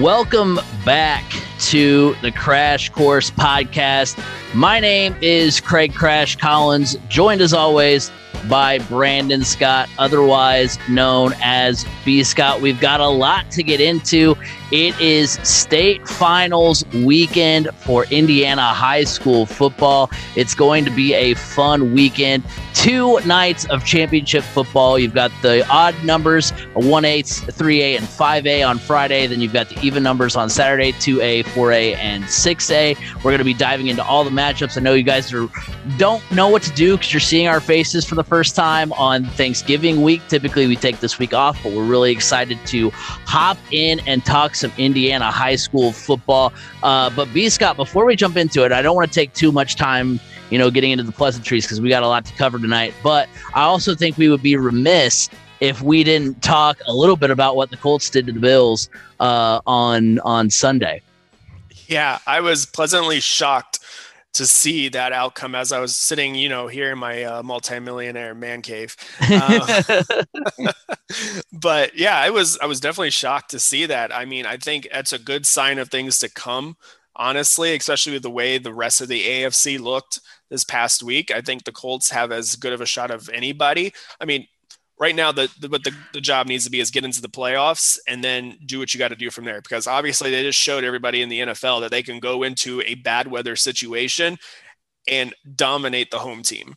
Welcome back to the Crash Course podcast. My name is Craig Crash Collins, joined as always by Brandon Scott, otherwise known as B Scott. We've got a lot to get into. It is state finals weekend for Indiana high school football. It's going to be a fun weekend two nights of championship football. You've got the odd numbers, 1A, 3A, and 5A on Friday. Then you've got the even numbers on Saturday, 2A, 4A, and 6A. We're going to be diving into all the matchups. I know you guys are, don't know what to do because you're seeing our faces for the first time on Thanksgiving week. Typically, we take this week off, but we're really excited to hop in and talk some Indiana high school football. Uh, but B. Scott, before we jump into it, I don't want to take too much time you know, getting into the pleasantries because we got a lot to cover tonight. But I also think we would be remiss if we didn't talk a little bit about what the Colts did to the Bills uh, on on Sunday. Yeah, I was pleasantly shocked to see that outcome as I was sitting, you know, here in my uh, multimillionaire man cave. Uh, but yeah, I was I was definitely shocked to see that. I mean, I think that's a good sign of things to come honestly, especially with the way the rest of the AFC looked this past week. I think the Colts have as good of a shot of anybody. I mean, right now, the, the what the, the job needs to be is get into the playoffs and then do what you got to do from there. Because obviously, they just showed everybody in the NFL that they can go into a bad weather situation and dominate the home team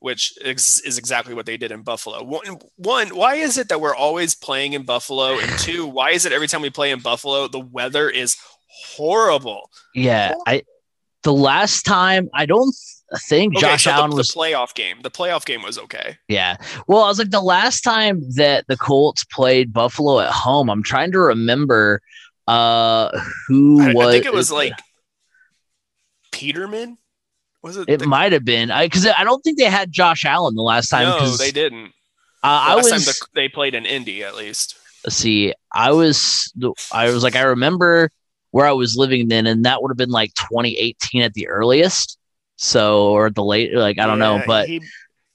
which is, is, exactly what they did in Buffalo. One, one, why is it that we're always playing in Buffalo? And two, why is it every time we play in Buffalo, the weather is horrible. Yeah, horrible. I the last time I don't think okay, Josh so Allen the, was the playoff game. The playoff game was okay. Yeah. Well, I was like the last time that the Colts played Buffalo at home. I'm trying to remember uh who I, was. I think it was like Peterman. Was it? It the, might have been I because I, don't think they had Josh Allen the last time. No, they didn't. Uh, I was. Time the, they played in Indy at least. See, I was. I was like, I remember where I was living then, and that would have been like 2018 at the earliest. So or the late, like I don't yeah, know, but he,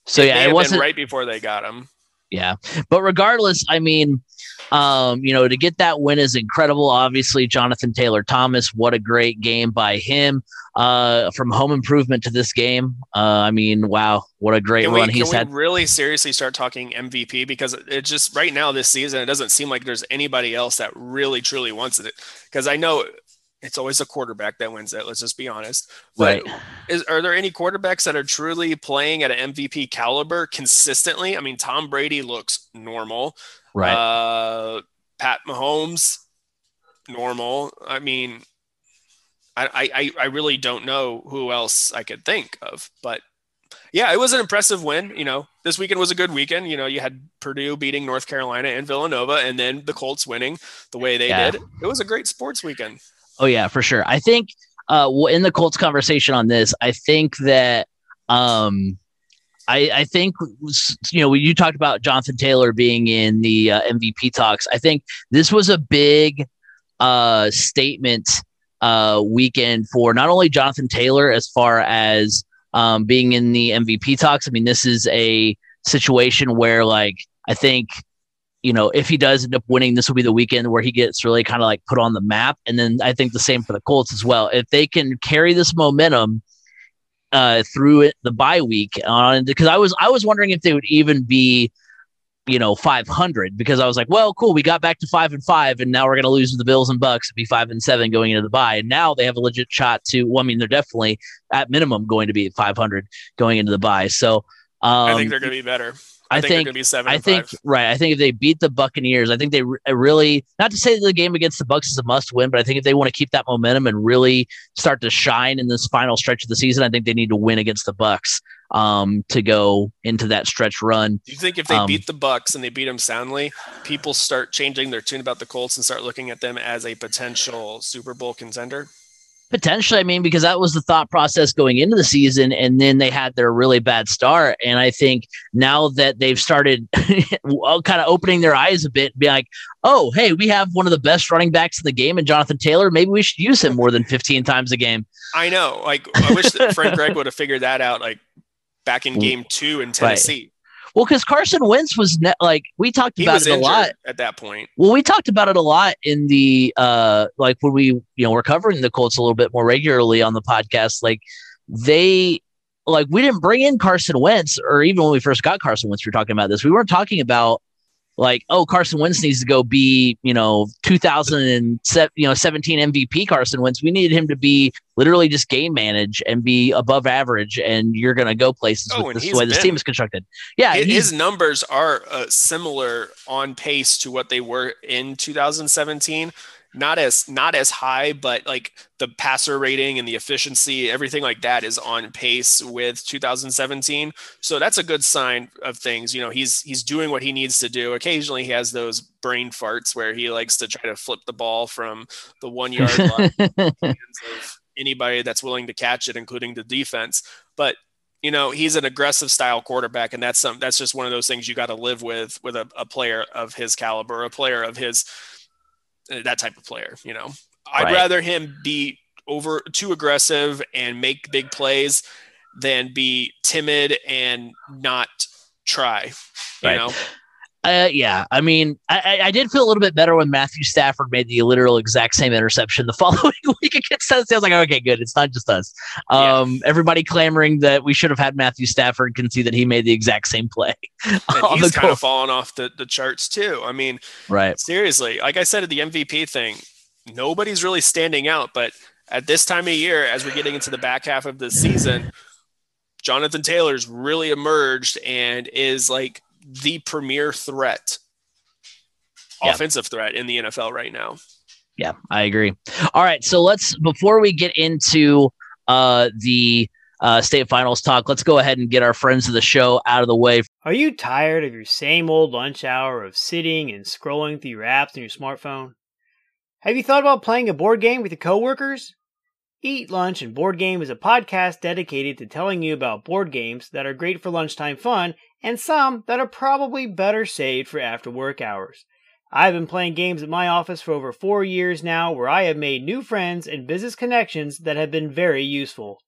so yeah, it wasn't right before they got him. Yeah, but regardless, I mean, um, you know, to get that win is incredible. Obviously, Jonathan Taylor Thomas, what a great game by him. Uh, from home improvement to this game, uh, I mean, wow, what a great can run we, he's can had. We really seriously start talking MVP because it just right now this season it doesn't seem like there's anybody else that really truly wants it. Because I know it's always a quarterback that wins it. Let's just be honest. But right. Is, are there any quarterbacks that are truly playing at an MVP caliber consistently? I mean, Tom Brady looks normal. Right. Uh, Pat Mahomes, normal. I mean, I, I, I really don't know who else I could think of, but yeah, it was an impressive win. You know, this weekend was a good weekend. You know, you had Purdue beating North Carolina and Villanova, and then the Colts winning the way they yeah. did. It was a great sports weekend. Oh yeah, for sure. I think uh, in the Colts conversation on this, I think that um, I, I think you know you talked about Jonathan Taylor being in the uh, MVP talks. I think this was a big uh, statement uh, weekend for not only Jonathan Taylor as far as um, being in the MVP talks. I mean, this is a situation where like I think you know if he does end up winning, this will be the weekend where he gets really kind of like put on the map. And then I think the same for the Colts as well. If they can carry this momentum uh, through it the bye week on because I was I was wondering if they would even be you know 500 because I was like, well, cool, we got back to five and five, and now we're going to lose to the Bills and Bucks and be five and seven going into the bye. And now they have a legit shot to. Well, I mean, they're definitely at minimum going to be 500 going into the bye. So um, I think they're going to be better. I, I think, think be seven. I think five. right. I think if they beat the Buccaneers, I think they really not to say that the game against the Bucks is a must win, but I think if they want to keep that momentum and really start to shine in this final stretch of the season, I think they need to win against the Bucks um, to go into that stretch run. Do you think if they um, beat the Bucks and they beat them soundly, people start changing their tune about the Colts and start looking at them as a potential Super Bowl contender? Potentially, I mean, because that was the thought process going into the season, and then they had their really bad start. And I think now that they've started kind of opening their eyes a bit, be like, oh, hey, we have one of the best running backs in the game, and Jonathan Taylor. Maybe we should use him more than 15 times a game. I know. Like, I wish that Frank Gregg would have figured that out, like back in game two in Tennessee. Right. Well, because Carson Wentz was ne- like we talked He about it a lot. at that point. Well, we talked about it a lot in the uh like when we you know we're covering the Colts a little bit more regularly on the podcast. Like they like we didn't bring in Carson Wentz, or even when we first got Carson Wentz, we were talking about this. We weren't talking about like oh Carson Wentz needs to go be you know 2007 you know 17 MVP Carson Wentz. We needed him to be literally just game manage and be above average, and you're gonna go places Oh, with this way this been- team is constructed. Yeah, His, his numbers are uh, similar on pace to what they were in 2017. Not as not as high, but like the passer rating and the efficiency, everything like that is on pace with 2017. So that's a good sign of things. You know, he's he's doing what he needs to do. Occasionally, he has those brain farts where he likes to try to flip the ball from the one yard line hands of anybody that's willing to catch it, including the defense. But you know, he's an aggressive style quarterback, and that's some that's just one of those things you got to live with with a, a player of his caliber, a player of his that type of player. You know, I'd Right. rather him be over too aggressive and make big plays than be timid and not try. You Right. know, Uh, yeah, I mean, I, I- did feel a little bit better when Matthew Stafford made the literal exact same interception the following week against Tennessee. I was like, okay, good. It's not just us. Yeah. Um, Everybody clamoring that we should have had Matthew Stafford can see that he made the exact same play and he's kind goal. of fallen off the, the charts too. I mean, Right. seriously, like I said at the MVP thing, nobody's really standing out. But at this time of year, as we're getting into the back half of the season, Jonathan Taylor's really emerged and is like the premier threat, Yeah. offensive threat in the NFL right now. Yeah, I agree. All right, so let's before we get into uh, the uh, state finals talk, let's go ahead and get our friends of the show out of the way. Are you tired of your same old lunch hour of sitting and scrolling through your apps on your smartphone? Have you thought about playing a board game with your coworkers? Eat Lunch and Board Game is a podcast dedicated to telling you about board games that are great for lunchtime fun and some that are probably better saved for after work hours. I've been playing games at my office for over four years now where I have made new friends and business connections that have been very useful.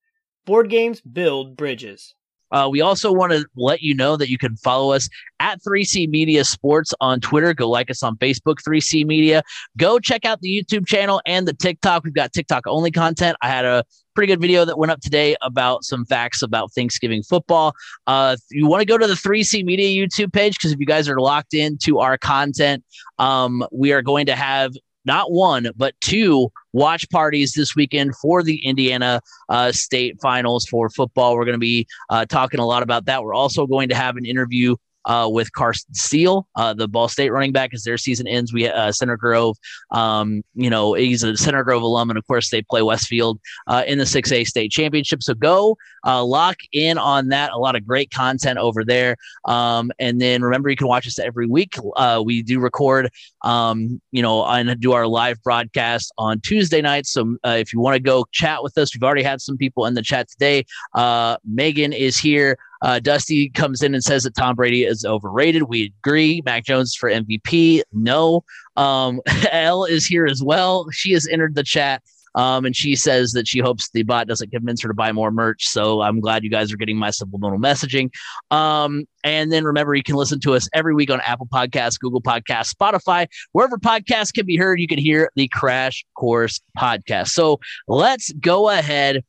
Board games build bridges. Uh, we also want to let you know that you can follow us at 3C Media Sports on Twitter. Go like us on Facebook, 3C Media. Go check out the YouTube channel and the TikTok. We've got TikTok only content. I had a pretty good video that went up today about some facts about Thanksgiving football. Uh, you want to go to the 3C Media YouTube page because if you guys are locked into our content, um, we are going to have not one but two watch parties this weekend for the Indiana uh, State Finals for football. We're going to be uh, talking a lot about that. We're also going to have an interview uh, with Carson Steele, uh, the Ball State running back, as their season ends. We uh, Center Grove, um, you know, he's a Center Grove alum, and of course they play Westfield uh, in the 6A state championship. So go uh, lock in on that. A lot of great content over there. Um, and then remember, you can watch us every week. Uh, we do record, um, you know, and do our live broadcast on Tuesday nights. So if you want to go chat with us, we've already had some people in the chat today. Megan is here. Uh, Dusty comes in and says that Tom Brady is overrated. We agree. Mac Jones for MVP. No. Um, Elle is here as well. She has entered the chat. Um, and she says that she hopes the bot doesn't convince her to buy more merch. So I'm glad you guys are getting my subliminal messaging. Um, and then remember, you can listen to us every week on Apple Podcasts, Google Podcasts, Spotify, wherever podcasts can be heard. You can hear the Crash Course podcast. So let's go ahead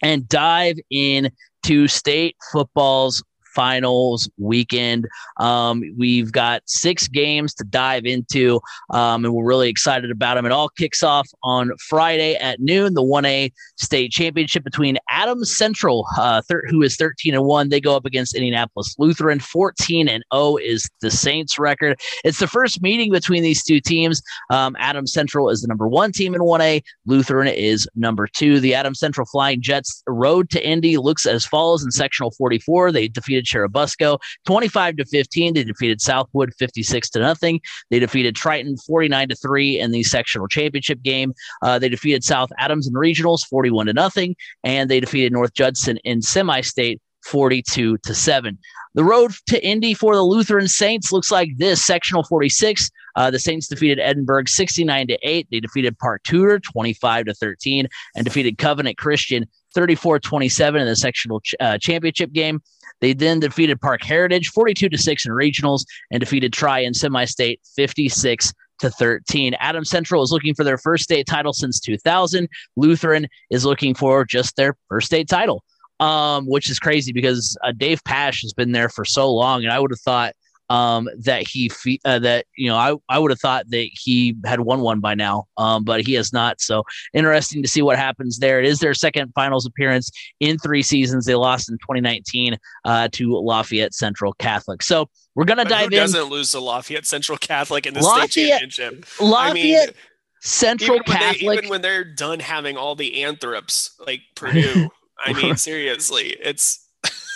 and dive in to state football's finals weekend. Um, we've got six games to dive into, um, and we're really excited about them. It all kicks off on Friday at noon, the 1A state championship between Adams Central, uh, thir- who is 13 and 1. They go up against Indianapolis Lutheran. 14 and 0 is the Saints record. It's the first meeting between these two teams. Um, Adams Central is the number one team in 1A, Lutheran is number two. The Adams Central Flying Jets road to Indy looks as follows in sectional 44. They defeated Churubusco 25 to 15. They defeated Southwood 56 to nothing. They defeated Triton 49 to 3 in the sectional championship game. Uh, they defeated South Adams in regionals 41 to nothing. And they defeated North Judson in semi state 42 to 7. The road to Indy for the Lutheran Saints looks like this sectional 46. Uh, the Saints defeated Edinburgh 69 to 8. They defeated Park Tudor 25 to 13 and defeated Covenant Christian 34 27 in the sectional ch- uh, championship game. They then defeated Parke Heritage 42 to 6 in regionals and defeated Tri in semi state 56 to 13. Adam Central is looking for their first state title since 2000. Lutheran is looking for just their first state title, um, which is crazy because uh, Dave Pash has been there for so long. And I would have thought um, that he uh, that you know I, I would have thought that he had won one by now, um, but he has not. So interesting to see what happens there. It is their second finals appearance in three seasons. They lost in 2019 uh, to Lafayette Central Catholic. So we're gonna but dive who in. Doesn't lose to Lafayette Central Catholic in the Lafayette, state championship. Lafayette. I mean, Central even Catholic. They, even when they're done having all the anthrops like Purdue, I mean, seriously, it's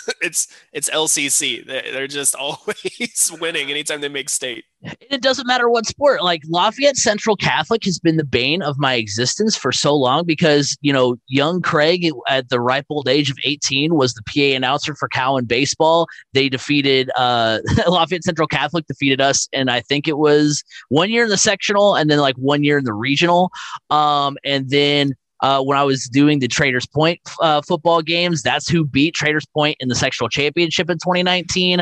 it's it's LCC. They're just always winning anytime they make state. It doesn't matter what sport. Like Lafayette Central Catholic has been the bane of my existence for so long because you know young Craig at the ripe old age of 18 was the PA announcer for Cowan baseball. They defeated uh, Lafayette Central Catholic defeated us, and I think it was one year in the sectional and then like one year in the regional, um, and then uh, when I was doing the Traders Point uh, football games. That's who beat Traders Point in the sectional championship in 2019.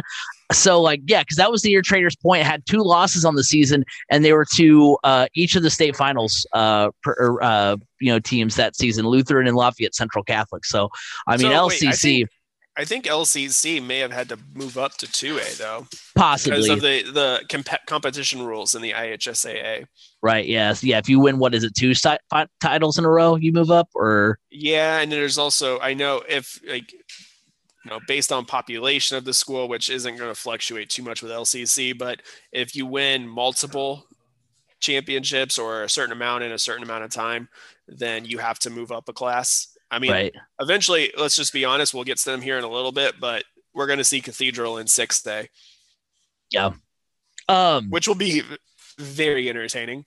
So, like, yeah, because that was the year Traders Point had two losses on the season, and they were to uh, each of the state finals, uh, per, uh, you know, teams that season: Lutheran and Lafayette Central Catholic. So, I mean, so, LCC. Wait, I think, I think LCC may have had to move up to 2A though, possibly because of the the comp- competition rules in the IHSAA. Right. Yes. Yeah. If you win, what is it, two si- titles in a row, you move up, or yeah. And there's also I know if like you know based on population of the school, which isn't going to fluctuate too much with LCC, but if you win multiple championships or a certain amount in a certain amount of time, then you have to move up a class I mean, right. eventually, let's just be honest, we'll get to them here in a little bit, but we're going to see Cathedral in sixth day. Yeah. Um, which will be very entertaining.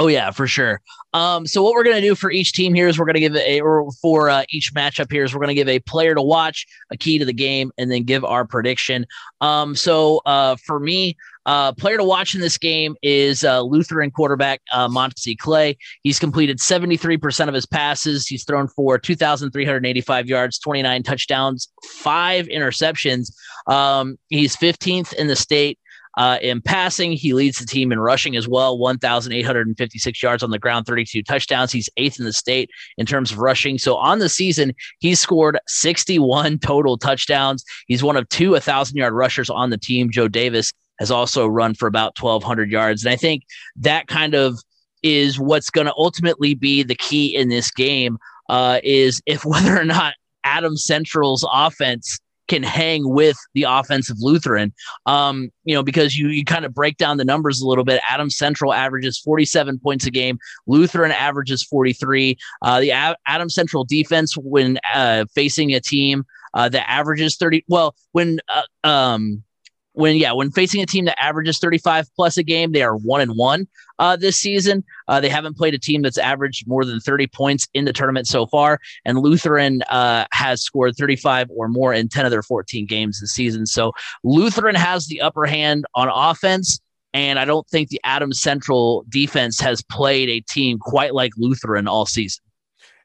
Oh yeah, for sure. Um, so what we're gonna do for each team here is we're gonna give a or for uh, each matchup here is we're gonna give a player to watch, a key to the game, and then give our prediction. Um, so uh, for me, uh, player to watch in this game is uh, Lutheran quarterback uh, Monty Clay. He's completed 73% of his passes. He's thrown for 2,385 yards, 29 touchdowns, five interceptions. Um, he's 15th in the state uh, in passing, he leads the team in rushing as well 1,856 yards on the ground, 32 touchdowns. He's eighth in the state in terms of rushing. So on the season, he's scored 61 total touchdowns. He's one of two 1,000 yard rushers on the team. Joe Davis has also run for about 1,200 yards. And I think that kind of is what's going to ultimately be the key in this game uh, is if whether or not Adam Central's offense can hang with the offensive Lutheran. Um, you know, because you you kind of break down the numbers a little bit. Adam Central averages 47 points a game. Lutheran averages 43. Uh, the a- Adam Central defense when uh, facing a team uh, that averages 30. Well, when uh, um, when yeah when facing a team that averages 35 plus a game they are one and one uh, this season. Uh, they haven't played a team that's averaged more than 30 points in the tournament so far and lutheran uh, has scored 35 or more in 10 of their 14 games this season. So lutheran has the upper hand on offense and i don't think the adams central defense has played a team quite like lutheran all season.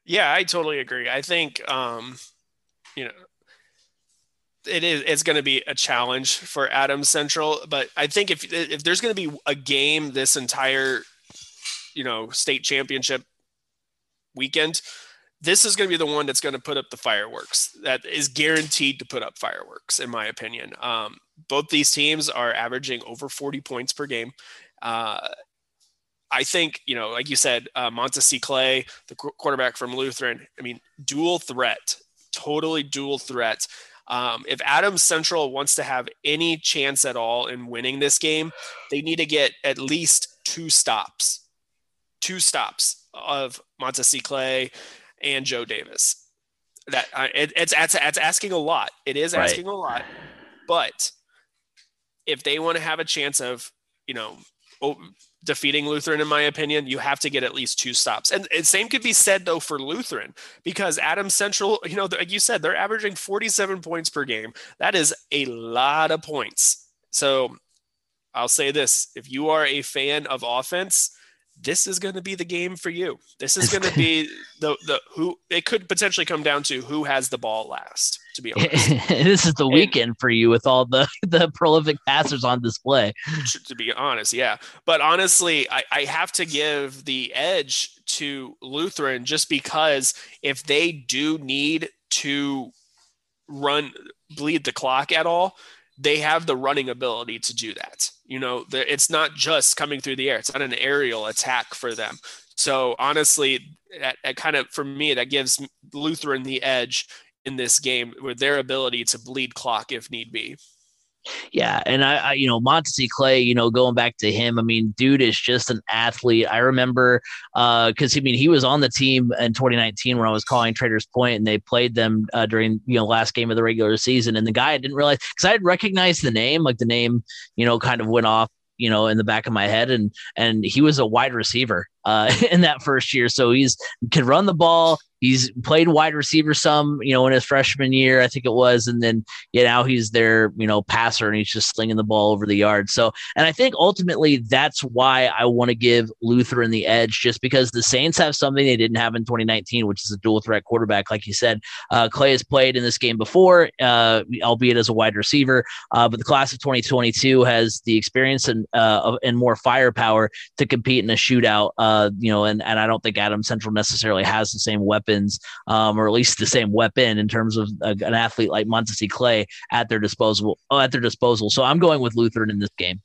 Yeah i totally agree. I think um, you know it is it's going to be a challenge for Adams Central. But I think if if there's going to be a game this entire you know state championship weekend, this is going to be the one that's going to put up the fireworks. That is guaranteed to put up fireworks, in my opinion. Um, both these teams are averaging over 40 points per game. Uh, I think, you know, like you said, uh, Clay, the quarterback from Lutheran, I mean, dual threat, totally dual threat. Um, if Adams Central wants to have any chance at all in winning this game, they need to get at least two stops, two stops of Montesi Clay and Joe Davis. That uh, it, it's, it's it's asking a lot. It is asking right. a lot, but if they want to have a chance of you know defeating Lutheran, in my opinion, you have to get at least two stops. And, and same could be said though for Lutheran because Adams Central, you know, like you said, they're averaging 47 points per game. That is a lot of points. So I'll say this: if you are a fan of offense, this is going to be the game for you. This is going to be the the who it could potentially come down to who has the ball last. To be honest, this is the and, weekend for you with all the the prolific passers on display. To be honest, yeah, but honestly, I, I have to give the edge to Lutheran just because if they do need to run bleed the clock at all, they have the running ability to do that. You know, it's not just coming through the air; it's not an aerial attack for them. So honestly, that, kind of for me, that gives Lutheran the edge in this game with their ability to bleed clock if need be. Yeah, and I, I, you know, Montesee Clay, you know, going back to him, I mean, dude is just an athlete. I remember uh because uh, I mean, he was on the team in 2019 when I was calling Traders Point, and they played them uh, during you know last game of the regular season. And the guy I didn't realize because I had recognized the name, like the name, you know, kind of went off you know in the back of my head and and he was a wide receiver uh, in that first year so he's can run the ball he's played wide receiver some, you know, in his freshman year, I think it was, and then yeah, now he's their, you know, passer and he's just slinging the ball over the yard. So, and I think ultimately that's why I want to give Lutheran the edge, just because the Saints have something they didn't have in 2019, which is a dual threat quarterback, like you said. Uh, Clay has played in this game before, uh, albeit as a wide receiver, uh, but the class of 2022 has the experience and uh, and more firepower to compete in a shootout. Uh, you know, and and I don't think Adam Central necessarily has the same weapon weapons, um, or at least the same weapon in terms of a, an athlete like Montesee Clay at their disposal. Oh, at their disposal. So I'm going with Lutheran in this game.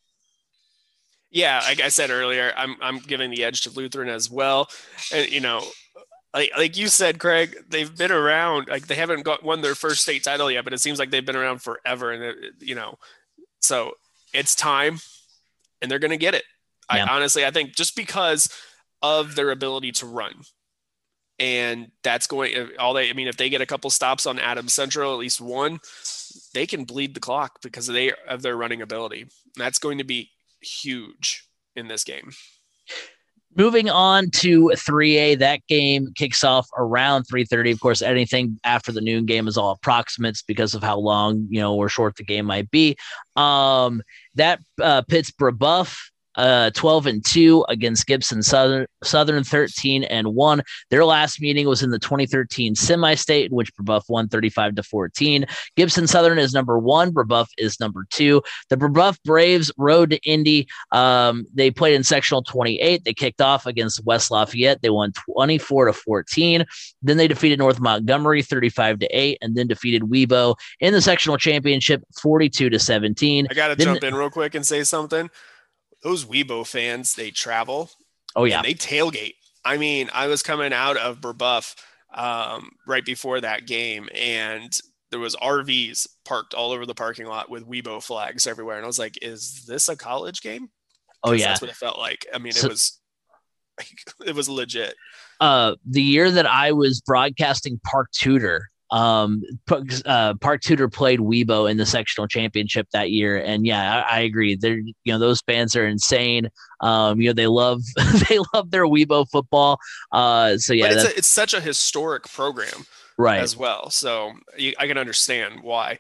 Yeah, like I said earlier, I'm I'm giving the edge to Lutheran as well, and you know. Like, like you said, Craig, they've been around. Like they haven't got won their first state title yet, but it seems like they've been around forever. And it, you know, so it's time, and they're going to get it. Yeah. I honestly, I think just because of their ability to run and that's going all they i mean if they get a couple stops on adam central at least one they can bleed the clock because they of their running ability. That's going to be huge in this game. Moving on to 3a that game kicks off around 3.30 of course anything after the noon game is all approximates because of how long you know or short the game might be. Um that uh, pits Brebeuf uh 12 and 2 against Gibson Southern Southern 13 and 1. Their last meeting was in the 2013 semi-state in which Brebeuf won 35 to 14. Gibson Southern is number 1, Brebeuf is number 2. The Brebeuf Braves rode to Indy. Um, they played in sectional 28. They kicked off against West Lafayette. They won 24 to 14. Then they defeated North Montgomery 35 to 8 and then defeated WeBo in the sectional championship 42 to 17. I got to jump in real quick and say something those WeBo fans, they travel. Oh yeah, they tailgate. I mean, I was coming out of Brebeuf um, right before that game, and there was RVs parked all over the parking lot with Wibaux flags everywhere, and I was like, "Is this a college game?" Oh yeah, that's what it felt like. I mean, so, it was it was legit. Uh, the year that I was broadcasting Park Tudor, um, uh, Park Tudor played WeBo in the sectional championship that year, and yeah, I, I agree. They're you know those fans are insane. Um, you know they love they love their WeBo football. Uh, so yeah, it's, a, it's such a historic program, right? As well, so you, I can understand why.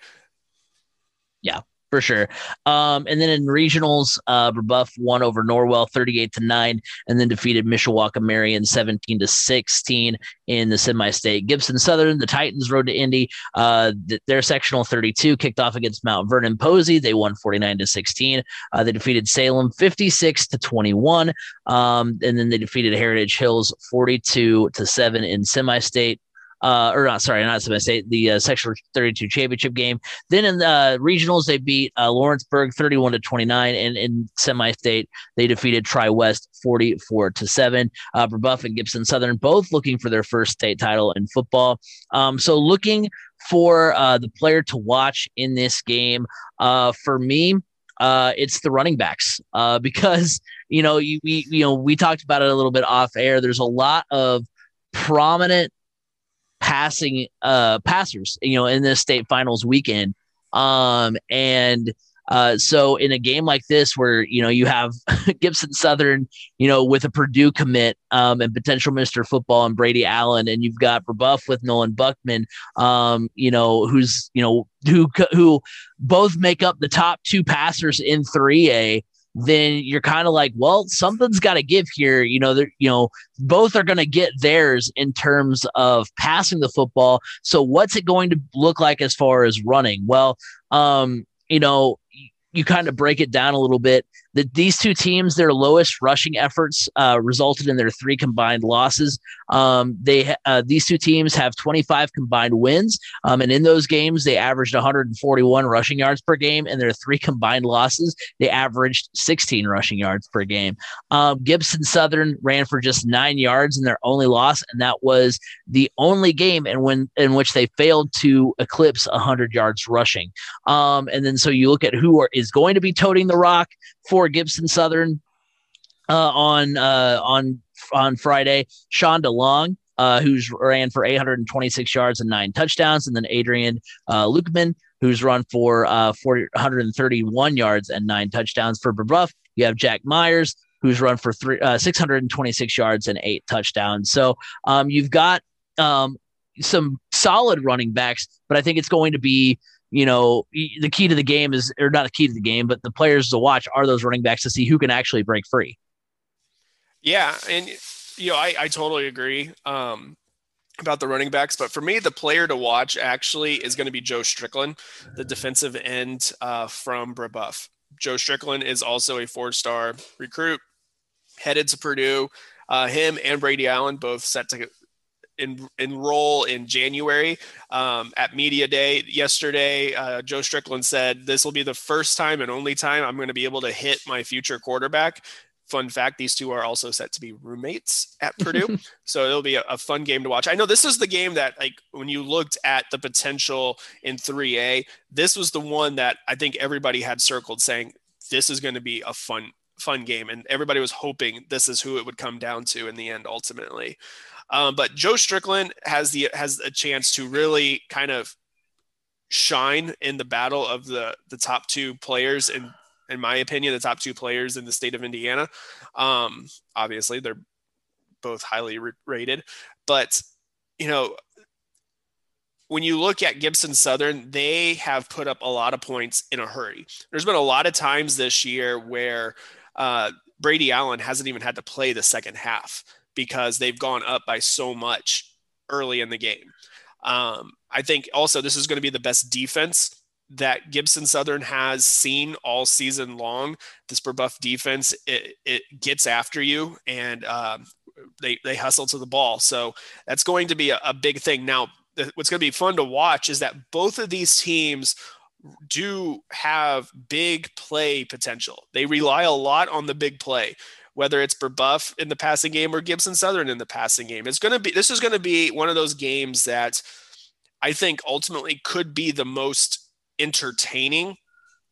Yeah, for sure. Um, and then in regionals, uh, Brebeuf won over Norwell 38 to 9, and then defeated Mishawaka Marian 17 to 16 in the semi state. Gibson Southern, the Titans rode to Indy. Uh, th- their sectional 32 kicked off against Mount Vernon Posey. They won 49 to 16. Uh, they defeated Salem 56 to 21. Um, and then they defeated Heritage Hills 42 to 7 in semi state uh, or not, sorry, not Semi State, the uh, Sectional 32 championship game. Then in the uh, regionals, they beat uh, Lawrenceburg 31 to 29, and in semi state, they defeated Tri West 44 to 7. Uh, Brebeuf and Gibson Southern both looking for their first state title in football. Um, so looking for uh, the player to watch in this game, uh, for me, uh, it's the running backs uh, because you know you, we you know we talked about it a little bit off air. There's a lot of prominent passing uh passers, you know, in this state finals weekend. Um and uh, so in a game like this, where you know you have Gibson Southern, you know, with a Purdue commit um, and potential Mr. Football and Brady Allen, and you've got Brebeuf with Nolan Buckman, um, you know, who's you know who who both make up the top two passers in 3A then you're kind of like, well, something's got to give here. You know, you know, both are going to get theirs in terms of passing the football. So what's it going to look like as far as running? Well, um, you know, you kind of break it down a little bit that these two teams, their lowest rushing efforts uh, resulted in their three combined losses. Um, they uh, these two teams have 25 combined wins, um, and in those games they averaged 141 rushing yards per game. And their three combined losses, they averaged 16 rushing yards per game. Um, Gibson Southern ran for just nine yards in their only loss, and that was the only game in when in which they failed to eclipse 100 yards rushing. Um, and then so you look at who are, is going to be toting the rock for Gibson Southern uh, on uh, on on Friday. Sean DeLong, uh, who's ran for 826 yards and nine touchdowns, and then Adrian uh, Lukeman, who's run for uh, 431 yards and nine touchdowns for Brebeuf. You have Jack Myers, who's run for three, uh, 626 yards and eight touchdowns. So um, you've got um, some solid running backs, but I think it's going to be you know, the key to the game is, or not the key to the game, but the players to watch are those running backs to see who can actually break free. Yeah. And, you know, I, I totally agree um, about the running backs. But for me, the player to watch actually is going to be Joe Strickland, the defensive end uh, from Brebeuf. Joe Strickland is also a four star recruit headed to Purdue. Uh, him and Brady Allen both set to en- enroll in January um, at Media Day yesterday. Uh, Joe Strickland said, This will be the first time and only time I'm going to be able to hit my future quarterback. Fun fact these two are also set to be roommates at Purdue. so it'll be a, a, fun game to watch. I know this is the game that, like, when you looked at the potential in 3A, this was the one that I think everybody had circled saying, This is going to be a fun fun game and everybody was hoping this is who it would come down to in the end ultimately um, but Joe Strickland has the has a chance to really kind of shine in the battle of the the top two players in in my opinion the top two players in the state of Indiana. Um, obviously, they're both highly rated, but you know when you look at Gibson Southern, they have put up a lot of points in a hurry. There's been a lot of times this year where uh, Brady Allen hasn't even had to play the second half because they've gone up by so much early in the game. Um, I think also this is going to be the best defense that Gibson Southern has seen all season long. This Brebeuf defense, it, it gets after you and um, they, they hustle to the ball. So that's going to be a, a big thing. Now, what's going to be fun to watch is that both of these teams do have big play potential. They rely a lot on the big play whether it's Brebeuf in the passing game or Gibson Southern in the passing game. It's going to be this is going to be one of those games that I think ultimately could be the most entertaining,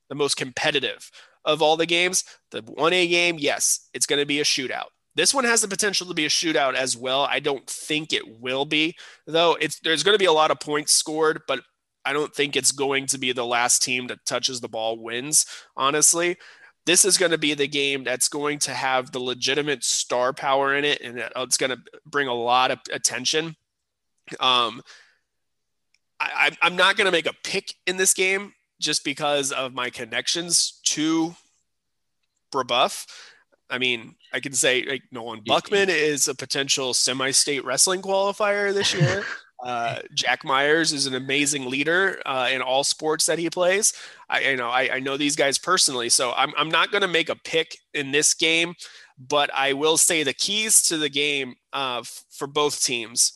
the most competitive of all the games. The 1A game, yes, it's going to be a shootout. This one has the potential to be a shootout as well. I don't think it will be, though. It's there's going to be a lot of points scored, but I don't think it's going to be the last team that touches the ball wins, honestly this is going to be the game that's going to have the legitimate star power in it, and it's going to bring a lot of attention. Um, I, I'm not going to make a pick in this game just because of my connections to Brebeuf. I mean, I can say like Nolan Buckman is a potential semi-state wrestling qualifier this year. Uh, Jack Myers is an amazing leader uh, in all sports that he plays. I you know I, I know these guys personally, so I'm I'm not going to make a pick in this game, but I will say the keys to the game uh, f- for both teams.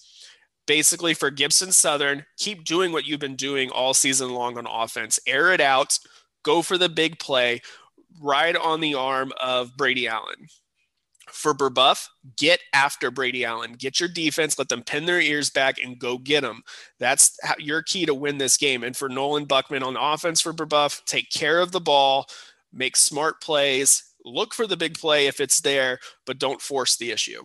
Basically, for Gibson Southern, keep doing what you've been doing all season long on offense. Air it out, go for the big play, ride on the arm of Brady Allen for Brebeuf, get after Brady Allen. Get your defense, let them pin their ears back and go get them. That's how, your key to win this game. And for Nolan Buckman on offense for Brebeuf, take care of the ball, make smart plays, look for the big play if it's there, but don't force the issue.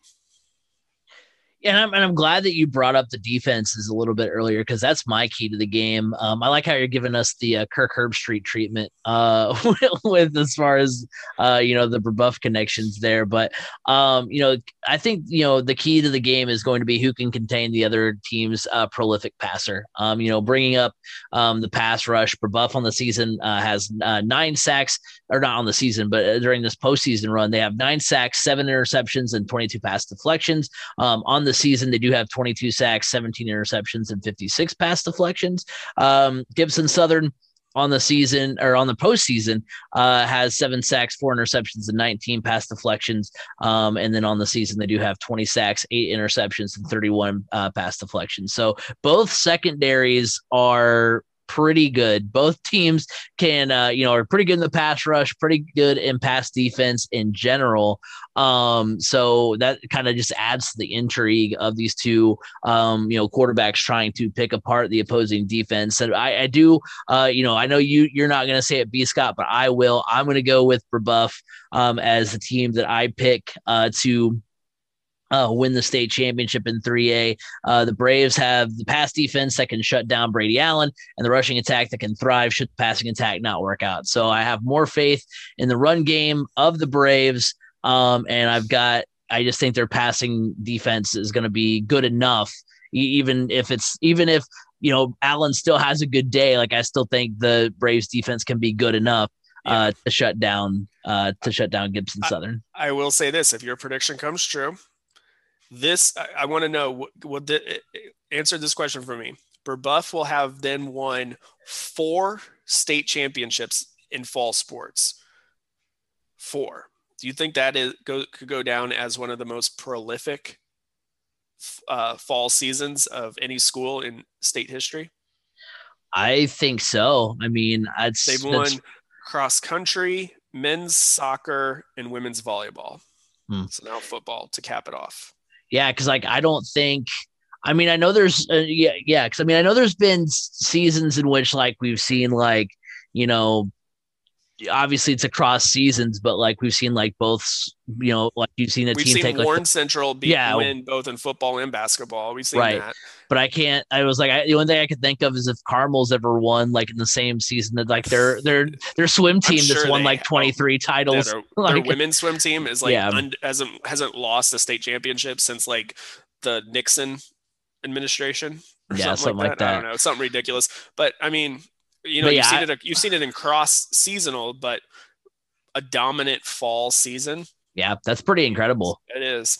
And I'm and I'm glad that you brought up the defenses a little bit earlier because that's my key to the game. Um, I like how you're giving us the uh, Kirk Herbstreit treatment uh, with, as far as uh, you know the Brebeuf connections there. But um, you know, I think you know the key to the game is going to be who can contain the other team's uh, prolific passer. Um, you know, bringing up um, the pass rush. Brebeuf on the season uh, has uh, nine sacks, or not on the season, but during this postseason run, they have nine sacks, seven interceptions, and 22 pass deflections. Um, on the season, they do have 22 sacks, 17 interceptions, and 56 pass deflections. Um, Gibson Southern on the season or on the postseason uh, has seven sacks, four interceptions, and 19 pass deflections. Um, and then on the season, they do have 20 sacks, eight interceptions, and 31 uh, pass deflections. So both secondaries are pretty good. Both teams can, uh, you know, are pretty good in the pass rush, pretty good in pass defense in general. Um, so that kind of just adds to the intrigue of these two, um, you know, quarterbacks trying to pick apart the opposing defense. And I, I do, uh, you know, I know you you're not going to say it, B Scott, but I will. I'm going to go with Brebeuf um, as the team that I pick uh, to uh, win the state championship in 3A. Uh, the Braves have the pass defense that can shut down Brady Allen and the rushing attack that can thrive should the passing attack not work out. So I have more faith in the run game of the Braves. Um, and I've got, I just think their passing defense is going to be good enough, even if it's, even if, you know, Allen still has a good day. Like I still think the Braves defense can be good enough uh, to shut down uh, to shut down Gibson Southern. I, I, will say this: if your prediction comes true, this I, I want to know what, the, answer this question for me. Brebeuf will have then won four state championships in fall sports. Four. Do you think that is go, could go down as one of the most prolific uh, fall seasons of any school in state history? I think so. I mean, I'd they've won cross country, men's soccer, and women's volleyball. Hmm. So now football to cap it off. Yeah, because like I don't think. I mean, I know there's uh, yeah, yeah. Because I mean, I know there's been seasons in which like we've seen like you know obviously it's across seasons, but like we've seen like both, you know, like you've seen a we've team seen take Warren like, Central beat yeah, win both in football and basketball. We've seen right. that. But I can't. I was like, I, the only thing I could think of is if Carmel's ever won like in the same season that like their their their swim team sure that's won like twenty three titles. Their, like, their, women's swim team is like yeah. un, hasn't hasn't lost a state championship since like the Nixon administration. yeah, something, something like, like that. that. I don't know, something ridiculous. But I mean, you know, you've seen it. You've seen it in cross seasonal, but a dominant fall season. Yeah, that's pretty incredible. It is.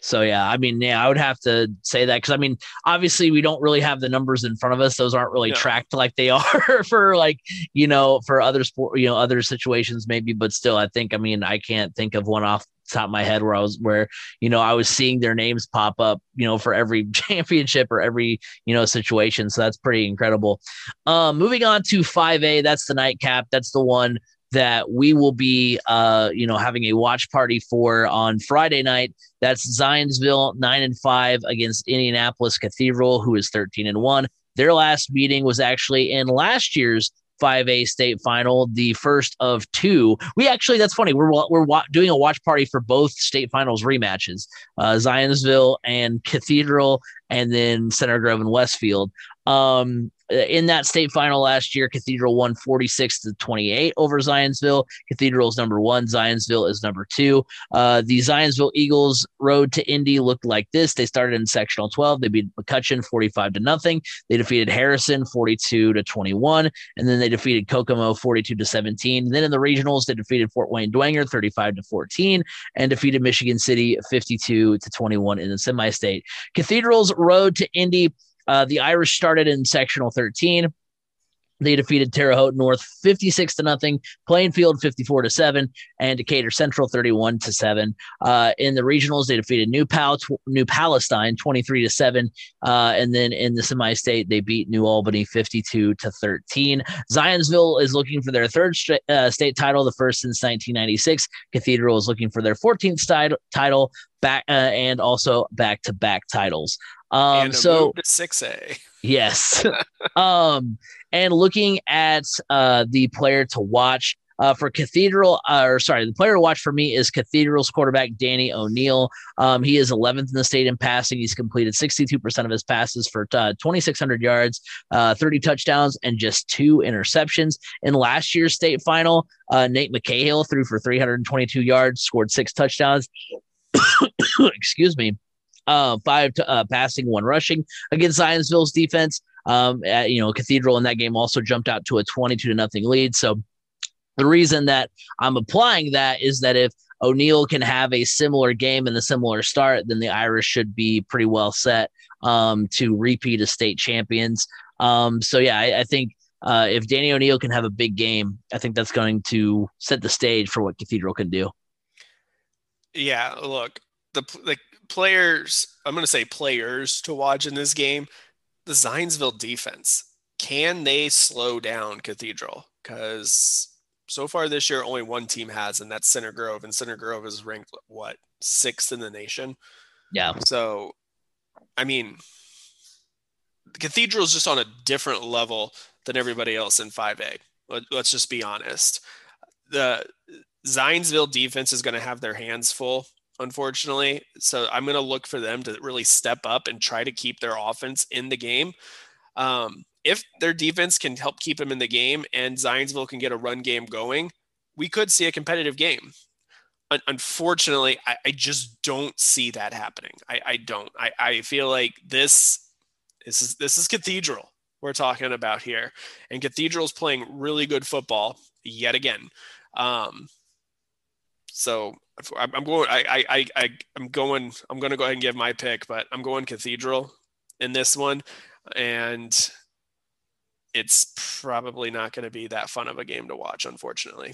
So yeah, I mean, yeah, I would have to say that because I mean, obviously we don't really have the numbers in front of us; those aren't really no. tracked like they are for like you know for other sport, you know, other situations maybe. But still, I think I mean I can't think of one off top of my head where I was where you know I was seeing their names pop up you know for every championship or every you know situation so that's pretty incredible um moving on to 5a that's the nightcap that's the one that we will be, uh, you know, having a watch party for on Friday night. That's Zionsville nine and five against Indianapolis Cathedral, who is thirteen and one. Their last meeting was actually in last year's 5A state final, the first of two. We actually, that's funny. We're we're doing a watch party for both state finals rematches, uh, Zionsville and Cathedral, and then Center Grove and Westfield. Um, in that state final last year, Cathedral won 46 to 28 over Zionsville. Cathedral is number one, Zionsville is number two. Uh, the Zionsville Eagles road to Indy looked like this. They started in sectional 12. They beat McCutcheon 45 to nothing. They defeated Harrison 42 to 21, and then they defeated Kokomo 42 to 17. And then in the regionals, they defeated Fort Wayne Dwenger 35 to 14 and defeated Michigan City 52 to 21 in the semi-state. Cathedral's road to Indy uh, the Irish started in sectional 13. They defeated Terre Haute North 56 to nothing, Plainfield 54 to 7, and Decatur Central 31 to 7. Uh, in the regionals, they defeated New, Pal- New Palestine 23 to 7. Uh, and then in the semi state, they beat New Albany 52 to 13. Zionsville is looking for their third st- uh, state title, the first since 1996. Cathedral is looking for their 14th st- title, back uh, and also back to back titles. Um, so six A. Yes. um, and looking at uh, the player to watch, Uh, for Cathedral, uh, or sorry, the player to watch for me is Cathedral's quarterback Danny O'Neill. Um, he is 11th in the state in passing. He's completed 62% of his passes for uh, 2,600 yards, uh, 30 touchdowns, and just two interceptions. In last year's state final, uh, Nate McCahill threw for 322 yards, scored six touchdowns. Excuse me. Uh, five passing, one rushing against Zionsville's defense. Um, at, you know, Cathedral in that game also jumped out to a 22 to nothing lead. So the reason that I'm applying that is that if O'Neill can have a similar game and a similar start, then the Irish should be pretty well set um, to repeat as state champions. Um, so yeah, I, I think uh, if Danny O'Neill can have a big game, I think that's going to set the stage for what Cathedral can do. Yeah, look, the the players, I'm going to say players to watch in this game the Zionsville defense. Can they slow down Cathedral? Because so far this year, only one team has, and that's Center Grove. And Center Grove is ranked, what, sixth in the nation? Yeah. So, I mean, the Cathedral is just on a different level than everybody else in 5A. Let's just be honest. The Zionsville defense is going to have their hands full unfortunately. So I'm going to look for them to really step up and try to keep their offense in the game. Um, if their defense can help keep them in the game and Zionsville can get a run game going, we could see a competitive game. unfortunately, I, I, just don't see that happening. I, I don't. I, I feel like this, this is this is Cathedral we're talking about here, and Cathedral's playing really good football yet again. Um, so I'm going. I I I I'm going. I'm going to go ahead and give my pick, but I'm going Cathedral in this one, and it's probably not going to be that fun of a game to watch, unfortunately.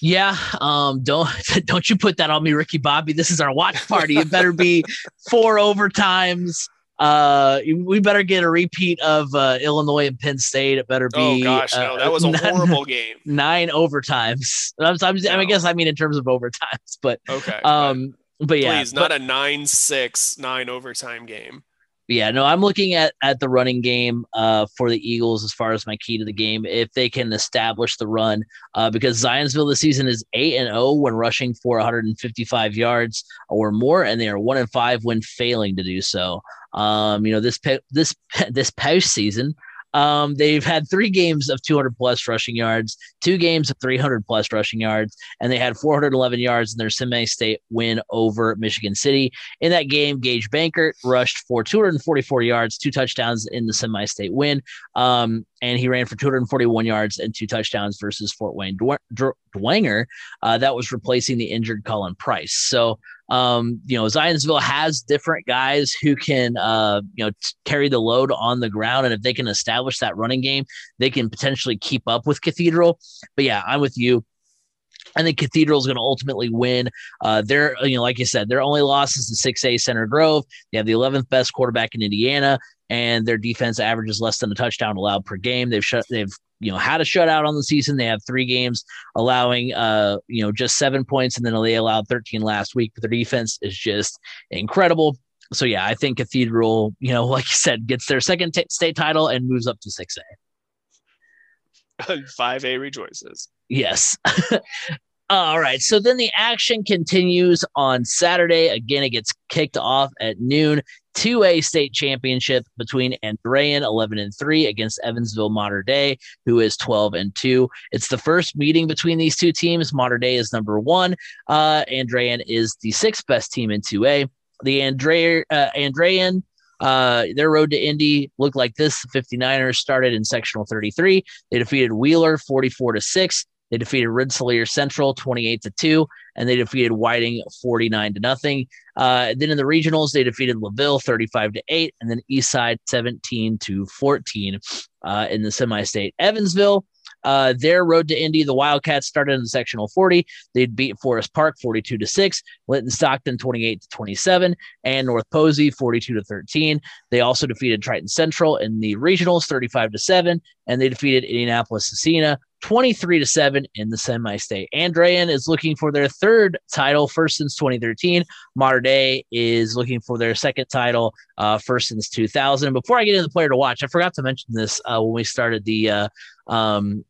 Yeah, um, don't don't you put that on me, Ricky Bobby. This is our watch party. It better be four overtimes. Uh, we better get a repeat of uh, Illinois and Penn State. It better be. Oh gosh, no, uh, that was a nine, horrible game. Nine overtimes. I'm, I'm, no. I guess I mean in terms of overtimes, but okay. Um, but, but yeah, please, not a nine six nine overtime game yeah, no, I'm looking at at the running game uh, for the Eagles as far as my key to the game. If they can establish the run, uh, because Zionsville this season is eight and zero oh when rushing for 155 yards or more, and they are one and five when failing to do so. Um, you know this this this post season, um, they've had three games of 200 plus rushing yards, two games of 300 plus rushing yards, and they had 411 yards in their semi-state win over Michigan City. In that game, Gage Bankert rushed for 244 yards, two touchdowns in the semi-state win, um, and he ran for 241 yards and two touchdowns versus Fort Wayne Dwenger. Uh, that was replacing the injured Colin Price. So um, you know, Zionsville has different guys who can, uh, you know, t- carry the load on the ground. And if they can establish that running game, they can potentially keep up with Cathedral. But yeah, I'm with you. I think Cathedral is going to ultimately win. Uh, they're, you know, like you said, their only loss is the 6A Center Grove. They have the 11th best quarterback in Indiana, and their defense averages less than a touchdown allowed per game. They've shut, they've you know had a shutout on the season. They have three games allowing uh you know just seven points, and then they allowed 13 last week. But their defense is just incredible. So yeah, I think Cathedral, you know, like you said, gets their second t- state title and moves up to six A. Five A rejoices. Yes. All right. So then the action continues on Saturday. Again, it gets kicked off at noon. 2A state championship between Andrean 11 and 3 against Evansville Mater Dei, who is 12 and 2. It's the first meeting between these two teams. Mater Dei is number one. Uh, Andrean is the sixth best team in 2A. The Andre, uh, Andrean uh, their road to Indy looked like this. The 59ers started in sectional 33. They defeated Wheeler 44 to 6. They defeated Rensselaer Central 28 to 2, and they defeated Whiting 49 to nothing. Uh, then in the regionals, they defeated LaVille 35 to 8, and then Eastside 17 to 14 uh, in the semi state. Evansville uh, their road to Indy, the Wildcats started in the sectional 40. They'd beat Forest Park 42 to 6, Linton Stockton 28 to 27, and North Posey 42 to 13. They also defeated Triton Central in the regionals 35 to 7, and they defeated Indianapolis Scecina 23 to 7 in the semi-state. Andrean is looking for their third title, first since 2013. Mater Dei is looking for their second title, uh, first since 2000. Before I get into the player to watch, I forgot to mention this uh, when we started the uh, um,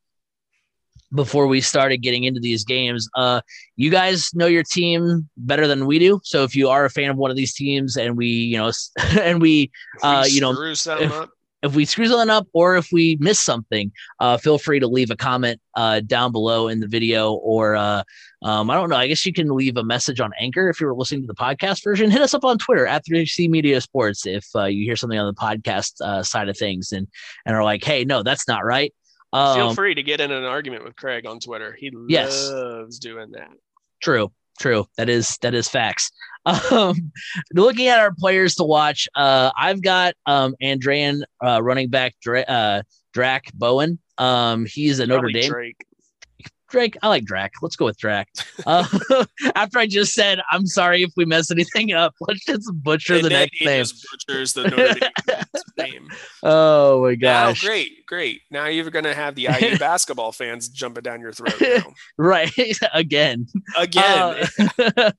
before we started getting into these games. Uh, you guys know your team better than we do. So if you are a fan of one of these teams, and we, you know, and we, uh, you know, if, if, we screw something up or if we miss something, uh, feel free to leave a comment uh, down below in the video, or uh, um, I don't know. I guess you can leave a message on Anchor if you're listening to the podcast version. Hit us up on Twitter at 3C Media Sports if uh, you hear something on the podcast uh, side of things and and are like, hey, no, that's not right um, Feel free to get in an argument with Craig on Twitter. He yes. loves doing that. True, true. That is that is facts. Um, looking at our players to watch, uh, I've got um Andrean uh, running back Dra- uh, Drac Bowen. Um, he's a Notre Dame. Drake. Drake. I like Drac. Let's go with Drac. Uh, after I just said, I'm sorry if we mess anything up. Let's just butcher and the next name. butchers the Notre Dame name. Oh my gosh! Great, great. Now you're gonna have the IU basketball fans jumping down your throat. Now. right again, again. Uh,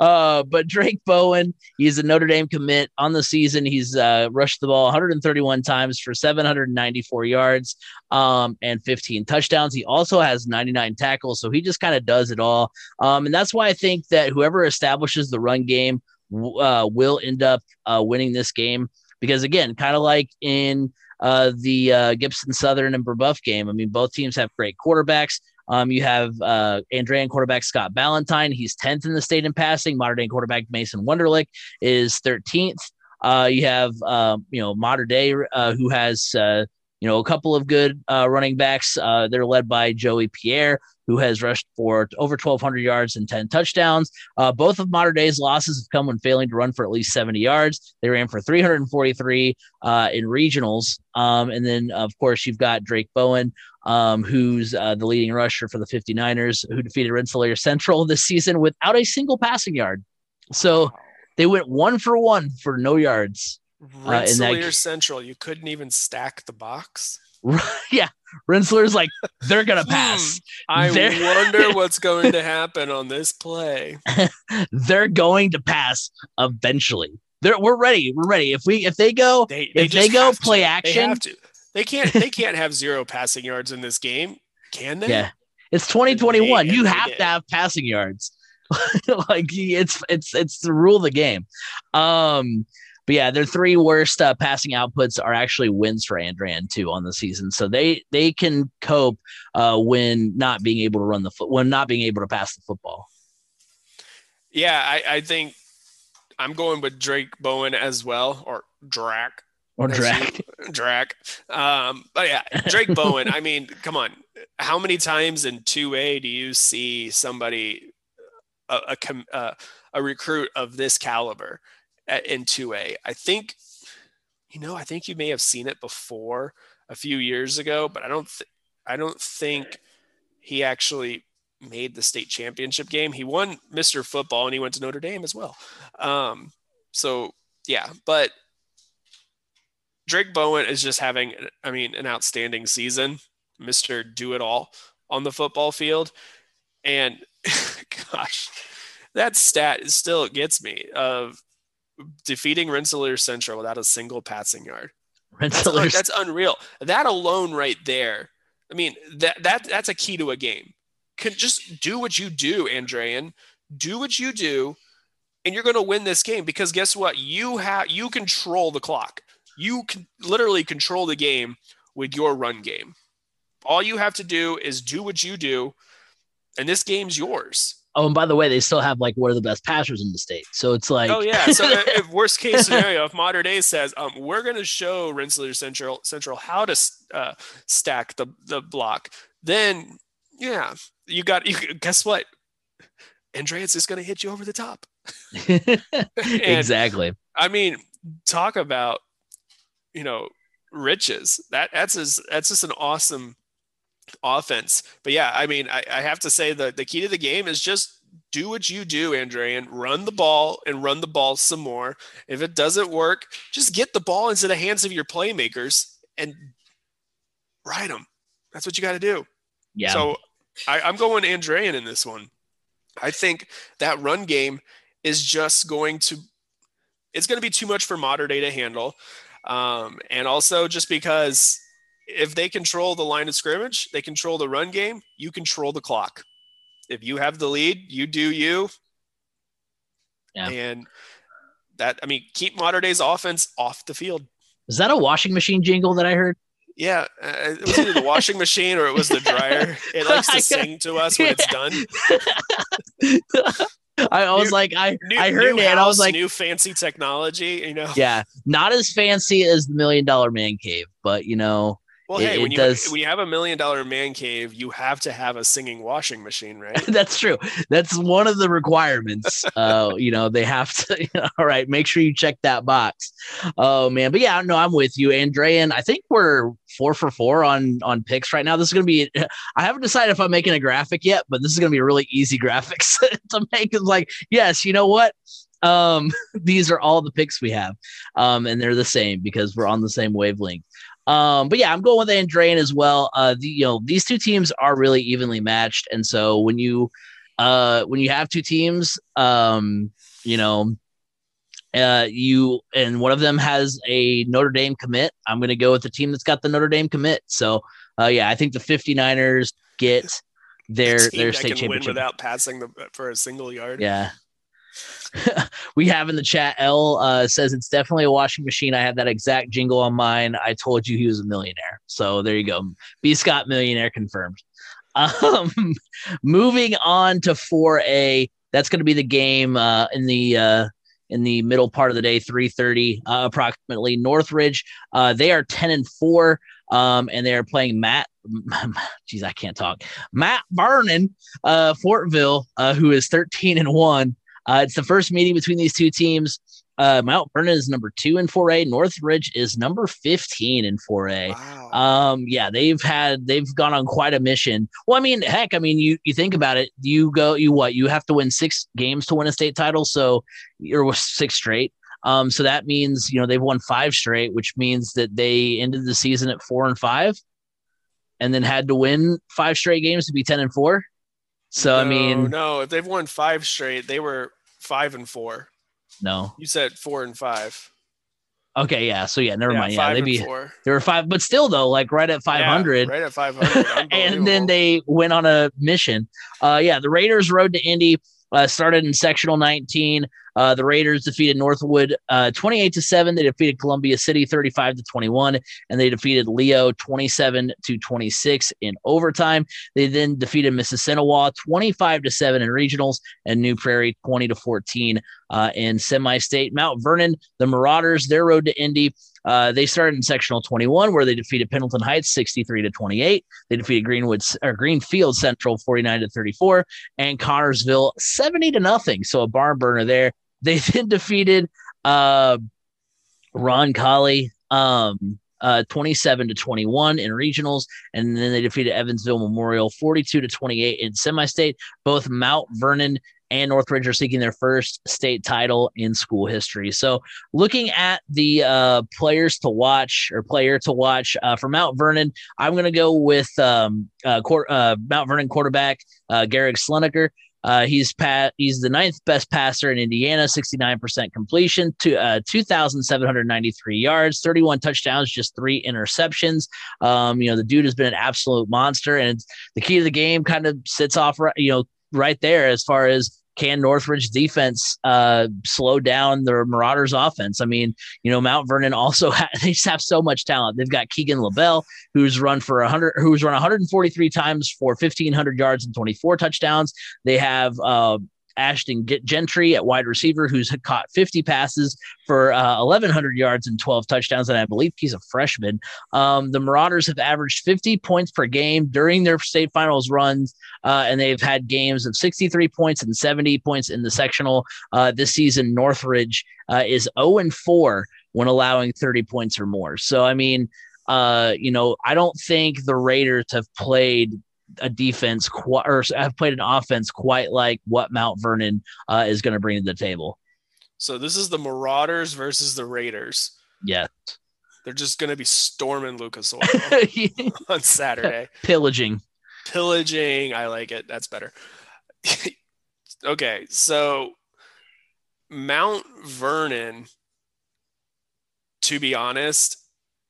uh, but Drake Bowen, he's a Notre Dame commit on the season. He's uh, rushed the ball 131 times for 794 yards um, and 15 touchdowns. He also has 99 tackles, so he just kind of does it all. Um, and that's why I think that whoever establishes the run game uh, will end up uh, winning this game because again, kind of like in uh, the uh, Gibson Southern and Brebeuf game, I mean, both teams have great quarterbacks. Um, you have uh, Andrean quarterback Scott Ballantyne. He's 10th in the state in passing. Mater Dei quarterback Mason Wunderlich is 13th. Uh, you have, uh, you know, Mater Dei, uh, who has, uh, you know, a couple of good uh, running backs. Uh, they're led by Joey Pierre, who has rushed for over 1,200 yards and 10 touchdowns. Uh, both of Mater Dei's losses have come when failing to run for at least 70 yards. They ran for 343 uh, in regionals. Um, and then, of course, you've got Drake Bowen, um, who's uh, the leading rusher for the 59ers, who defeated Rensselaer Central this season without a single passing yard. So they went one for one for no yards. Uh, Rensselaer that... Central, you couldn't even stack the box. yeah, Rensselaer's like they're gonna hmm, pass. I wonder what's going to happen on this play. they're going to pass eventually. They're, we're ready. We're ready. If we if they go they, they if they go play to. action, they. They can't they can't have zero passing yards in this game, can they? Yeah, it's 2021. you have to have passing yards. like it's it's it's the rule of the game. Um, but yeah, their three worst uh, passing outputs are actually wins for Andrean too on the season. So they they can cope uh, when not being able to run the foot when not being able to pass the football. Yeah, I, I think I'm going with Drake Bowen as well, or Drac. Or Drac. Drac. Um, but yeah, Drake Bowen. I mean, come on. How many times in 2A do you see somebody, a, a, uh, a recruit of this caliber? In 2A. I think, you know, I think you may have seen it before a few years ago, but I don't, th- I don't think he actually made the state championship game. He won Mr. Football and he went to Notre Dame as well. Um, so yeah, but Drake Bowen is just having, I mean, an outstanding season, Mr. Do It All on the football field. And gosh, that stat still gets me of defeating Rensselaer Central without a single passing yard. Rensselaer. That's, that's unreal. That alone, right there. I mean, that that that's a key to a game. Can just do what you do, Andrean. Do what you do, and you're going to win this game because guess what? You have you control the clock. You can literally control the game with your run game. All you have to do is do what you do, and this game's yours. Oh, and by the way, they still have like one of the best passers in the state. So it's like, oh yeah. So if worst case scenario, if Mater Dei says, um, we're going to show Rensselaer Central Central how to uh, stack the the block, then yeah, you got. You guess what? Andrean is going to hit you over the top. exactly. I mean, talk about you know riches. That that's just, that's just an awesome offense. But yeah, I mean, I, I have to say that the key to the game is just do what you do, Andrean. Run the ball and run the ball some more. If it doesn't work, just get the ball into the hands of your playmakers and ride them. That's what you got to do. Yeah. So I, I'm going Andrean in this one. I think that run game is just going to it's going to be too much for Mater Dei to handle. Um, and also just because if they control the line of scrimmage, they control the run game, you control the clock. If you have the lead, you do you. Yeah. And that, I mean, keep Mater Dei's offense off the field. Is that a washing machine jingle that I heard? Yeah, uh, it was either the washing machine or it was the dryer. It likes to sing to us when it's done. I was New- like, I New, I heard it and I was like, new fancy technology. You know. yeah, not as fancy as the Million Dollar Man Cave, but you know, Well, It- hey, when you does- when you have a million dollar man cave, you have to have a singing washing machine, right? that's true. That's one of the requirements. Uh, you know, they have to. all right, make sure you check that box. Oh man, but yeah, no, I'm with you, Andrean. I think we're four for four on on picks right now. This is gonna be. I haven't decided if I'm making a graphic yet, but this is gonna be a really easy graphics to make. It's like, yes, you know what? Um, these are all the picks we have, um, and they're the same because we're on the same wavelength. Um, but yeah, I'm going with Andrean as well. Uh, the, you know, these two teams are really evenly matched, and so when you, uh, when you have two teams, um, you know, uh, you and one of them has a Notre Dame commit, I'm going to go with the team that's got the Notre Dame commit. So, uh, yeah, I think the 59ers get their their state can win championship. without passing the for a single yard. Yeah. we have in the chat L uh, says it's definitely a washing machine. I had that exact jingle on mine. I told you he was a millionaire. So there you go. B Scott millionaire confirmed. Um, moving on to 4A, that's going to be the game uh, in the uh, in the middle part of the day, 3:30 uh, approximately. Northridge, uh, they are 10 and 4 um, and they are playing Matt Geez, I can't talk. Matt Vernon, uh, Fortville, uh, who is 13 and 1. Uh, it's the first meeting between these two teams. Uh, Mount Vernon is number two in 4A. Northridge is number 15 in 4A. Wow. Um, yeah, they've had they've gone on quite a mission. Well, I mean, heck, I mean, you you think about it, you go, you what, you have to win six games to win a state title, so you're six straight. Um, so that means you know they've won five straight, which means that they ended the season at four and five, and then had to win five straight games to be ten and four. So I mean, no, if they've won five straight, they were five and four. no. You said four and five. Okay, yeah. So yeah, never Yeah, mind. Yeah, they'd be four. they were five, but still though, like right at five hundred. Yeah, right at 500. and then they went on a mission. Uh, yeah, the Raiders rode to Indy. Uh, started in sectional 19. Uh, the Raiders defeated Northwood uh, 28 to 7. They defeated Columbia City 35 to 21, and they defeated Leo 27 to 26 in overtime. They then defeated Mississinewa 25 to 7 in regionals, and New Prairie 20 to 14 uh, in semi-state. Mount Vernon, the Marauders, their road to Indy. Uh, they started in sectional 21, where they defeated Pendleton Heights 63 to 28. They defeated Greenwood or Greenfield Central 49 to 34, and Connersville 70 to nothing. So a barn burner there. They then defeated uh, Roncalli um, uh, 27 to 21 in regionals, and then they defeated Evansville Memorial 42 to 28 in semi-state. Both Mount Vernon and Northridge are seeking their first state title in school history. So, looking at the uh, players to watch or player to watch uh, for Mount Vernon, I'm going to go with um, uh, quar- uh, Mount Vernon quarterback uh, Garrick Sleneker. Uh, he's pat. He's the ninth best passer in Indiana, 69% completion, to uh, 2,793 yards, 31 touchdowns, just three interceptions. Um, you know, the dude has been an absolute monster, and the key to the game kind of sits off, you know, right there as far as can Northridge defense uh, slow down the Marauders offense? I mean, you know, Mount Vernon also ha- they just have so much talent. They've got Keegan LaBelle, who's run for 100, who's run 143 times for 1,500 yards and 24 touchdowns. They have uh, Ashton Gentry at wide receiver, who's caught 50 passes for uh, 1,100 yards and 12 touchdowns, and I believe he's a freshman. Um, the Marauders have averaged 50 points per game during their state finals runs, uh, and they've had games of 63 points and 70 points in the sectional. Uh, this season, Northridge uh, is 0 and 4 when allowing 30 points or more. So, I mean, uh, you know, I don't think the Raiders have played a defense qu- or have played an offense quite like what Mount Vernon uh, is going to bring to the table. So this is the Marauders versus the Raiders. Yes. They're just going to be storming Lucas Oil on Saturday. Pillaging. Pillaging. I like it. That's better. okay. So Mount Vernon, to be honest,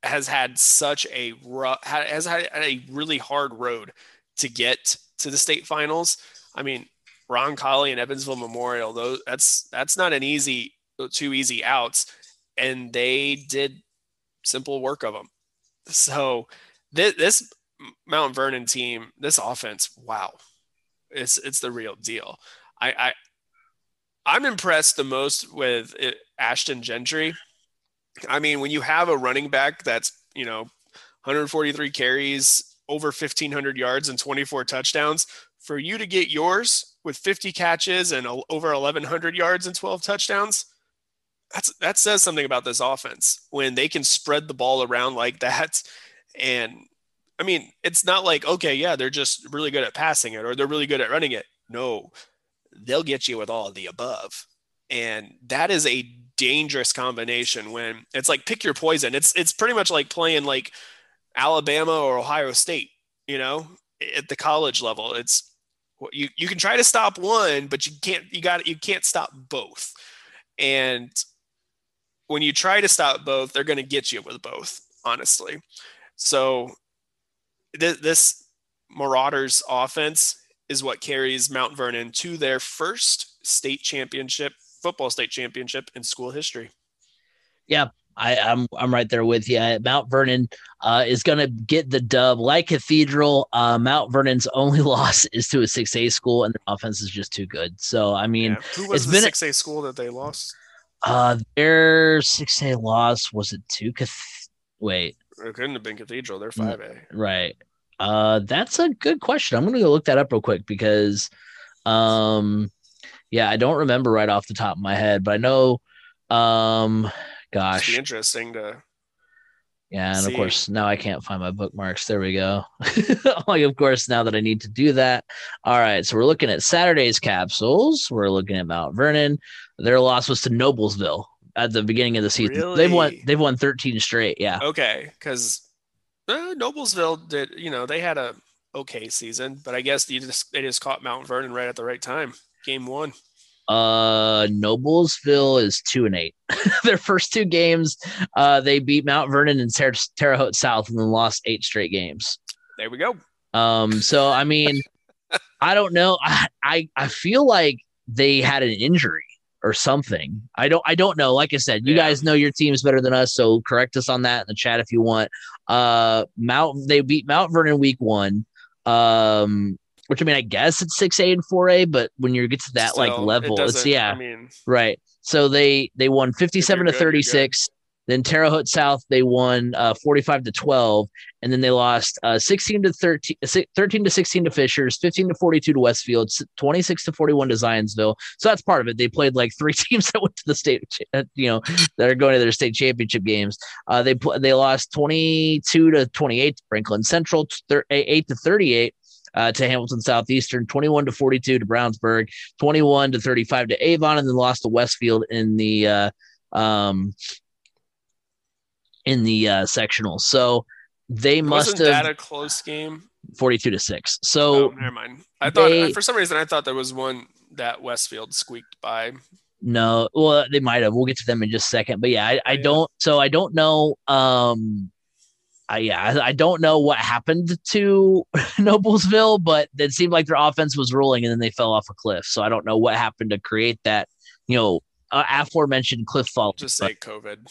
has had such a rough, has had a really hard road to get to the state finals. I mean, Roncalli and Evansville Memorial, those that's that's not an easy two easy outs, and they did simple work of them. So this, this Mount Vernon team, this offense, wow, it's it's the real deal. I, I I'm impressed the most with it, Ashton Gentry. I mean, when you have a running back that's you know 143 carries, over 1500 yards, and 24 touchdowns, for you to get yours with 50 catches and over 1100 yards and 12 touchdowns, that's that says something about this offense when they can spread the ball around like that and I mean, it's not like, okay, yeah, they're just really good at passing it or they're really good at running it. No, they'll get you with all of the above. And that is a dangerous combination when it's like pick your poison. It's it's pretty much like playing like Alabama or Ohio State, you know, at the college level. It's you you can try to stop one, but you can't you got you can't stop both. And when you try to stop both, they're going to get you with both, honestly. So th- this Marauders offense is what carries Mount Vernon to their first state championship, football state championship in school history. Yeah, I, am I'm, I'm right there with you. Mount Vernon uh, is going to get the dub. Like Cathedral, uh, Mount Vernon's only loss is to a six A school, and their offense is just too good. So I mean, yeah. who was the six A school that they lost? Uh, their six A loss was it to Cath- Wait, it couldn't have been Cathedral. They're five A. Right. Uh, that's a good question. I'm gonna go look that up real quick because, um, yeah, I don't remember right off the top of my head, but I know, um, gosh, interesting to. Yeah, and see. of course now I can't find my bookmarks. There we go. like, of course, now that I need to do that. All right, so we're looking at Saturday's capsules. We're looking at Mount Vernon. Their loss was to Noblesville at the beginning of the season. Really? They've won. They've won 13 straight. Yeah. Okay, because uh, Noblesville did, you know, they had a okay season, but I guess you just they just caught Mount Vernon right at the right time. Game one. Uh, Noblesville is two and eight. Their first two games, uh, they beat Mount Vernon and Ter- Terre Haute South, and then lost eight straight games. There we go. Um, so I mean, I don't know. I, I I feel like they had an injury or something. I don't I don't know. Like I said, you yeah. guys know your teams better than us, so correct us on that in the chat if you want. Uh Mount they beat Mount Vernon week 1. Um which I mean I guess it's 6A and 4A, but when you get to that Still, like level, it it's yeah. I mean, right. So they they won 57 to 36. Then Terre Haute South, they won uh, 45 to 12. And then they lost uh, 16 to 13, 13 to 16 to Fishers, 15 to 42 to Westfield, 26 to 41 to Zionsville. So that's part of it. They played like three teams that went to the state, uh, you know, that are going to their state championship games. Uh, they they lost 22 to 28 to Franklin Central, 8 to 38. Uh, to Hamilton Southeastern, 21 to 42 to Brownsburg, 21 to 35 to Avon, and then lost to Westfield in the uh, um, in the uh, sectional. So they Wasn't must have that a close game. 42 to 6. So oh, never mind. I thought they, for some reason I thought there was one that Westfield squeaked by. No, well they might have. We'll get to them in just a second. But yeah, I, I don't so I don't know um I yeah, I, I don't know what happened to Noblesville, but it seemed like their offense was rolling and then they fell off a cliff. So I don't know what happened to create that, you know, uh, aforementioned cliff fall. Just say COVID.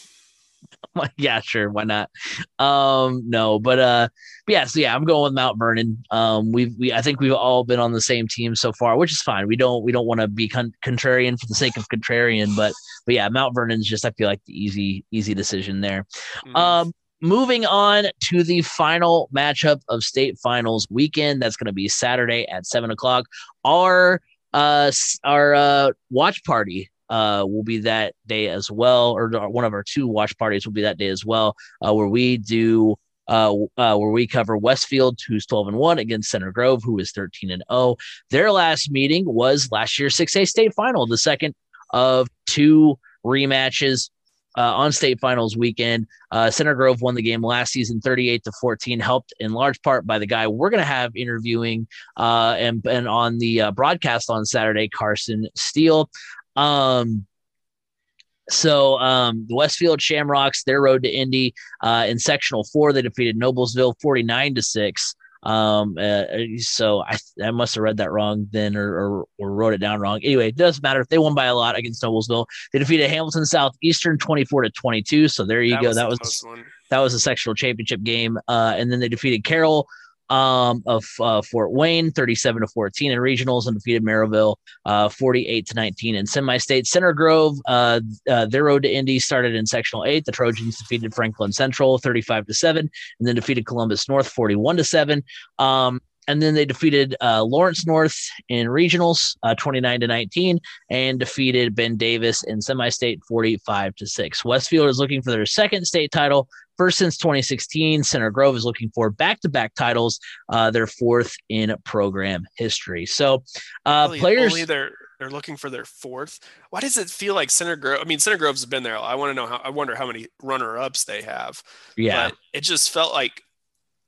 yeah, sure, why not? Um, no, but uh, but yeah, so yeah, I'm going with Mount Vernon. Um, we've we I think we've all been on the same team so far, which is fine. We don't we don't want to be con- contrarian for the sake of contrarian, but but yeah, Mount Vernon's just I feel like the easy easy decision there. Mm-hmm. Um, moving on to the final matchup of state finals weekend. That's going to be Saturday at seven o'clock. Our uh our uh watch party uh, will be that day as well, or one of our two watch parties will be that day as well, uh, where we do uh, uh, where we cover Westfield, who's 12 and 1, against Center Grove, who is 13 and 0. Their last meeting was last year's 6A state final, the second of two rematches uh, on state finals weekend. Uh, Center Grove won the game last season 38 to 14, helped in large part by the guy we're going to have interviewing uh, and, and on the uh, broadcast on Saturday, Carson Steele. Um, So um, the Westfield Shamrocks, their road to Indy uh, in sectional four, they defeated Noblesville 49 to six. Um, uh, so I, I must have read that wrong then or, or, or, wrote it down wrong. Anyway, it doesn't matter if they won by a lot against Noblesville. They defeated Hamilton Southeastern 24 to 22. So there you That go. was that was that was a sectional championship game. Uh, and then they defeated Carroll um, of uh, Fort Wayne, 37 to 14 in regionals, and defeated Merrillville, uh, 48 to 19 in semi-state. Center Grove, uh, uh, their road to Indy started in sectional eight. The Trojans defeated Franklin Central, 35 to seven, and then defeated Columbus North, 41 to seven. Um, and then they defeated uh, Lawrence North in regionals, uh, 29 to 19, and defeated Ben Davis in semi-state, 45 to six. Westfield is looking for their second state title, first since 2016. Center Grove is looking for back-to-back titles, uh, their fourth in program history. So, uh, Really, players. only they're they're looking for their fourth. Why does it feel like Center Grove? I mean, Center Grove's been there. I want to know how. I wonder how many runner-ups they have. yeah, But it just felt like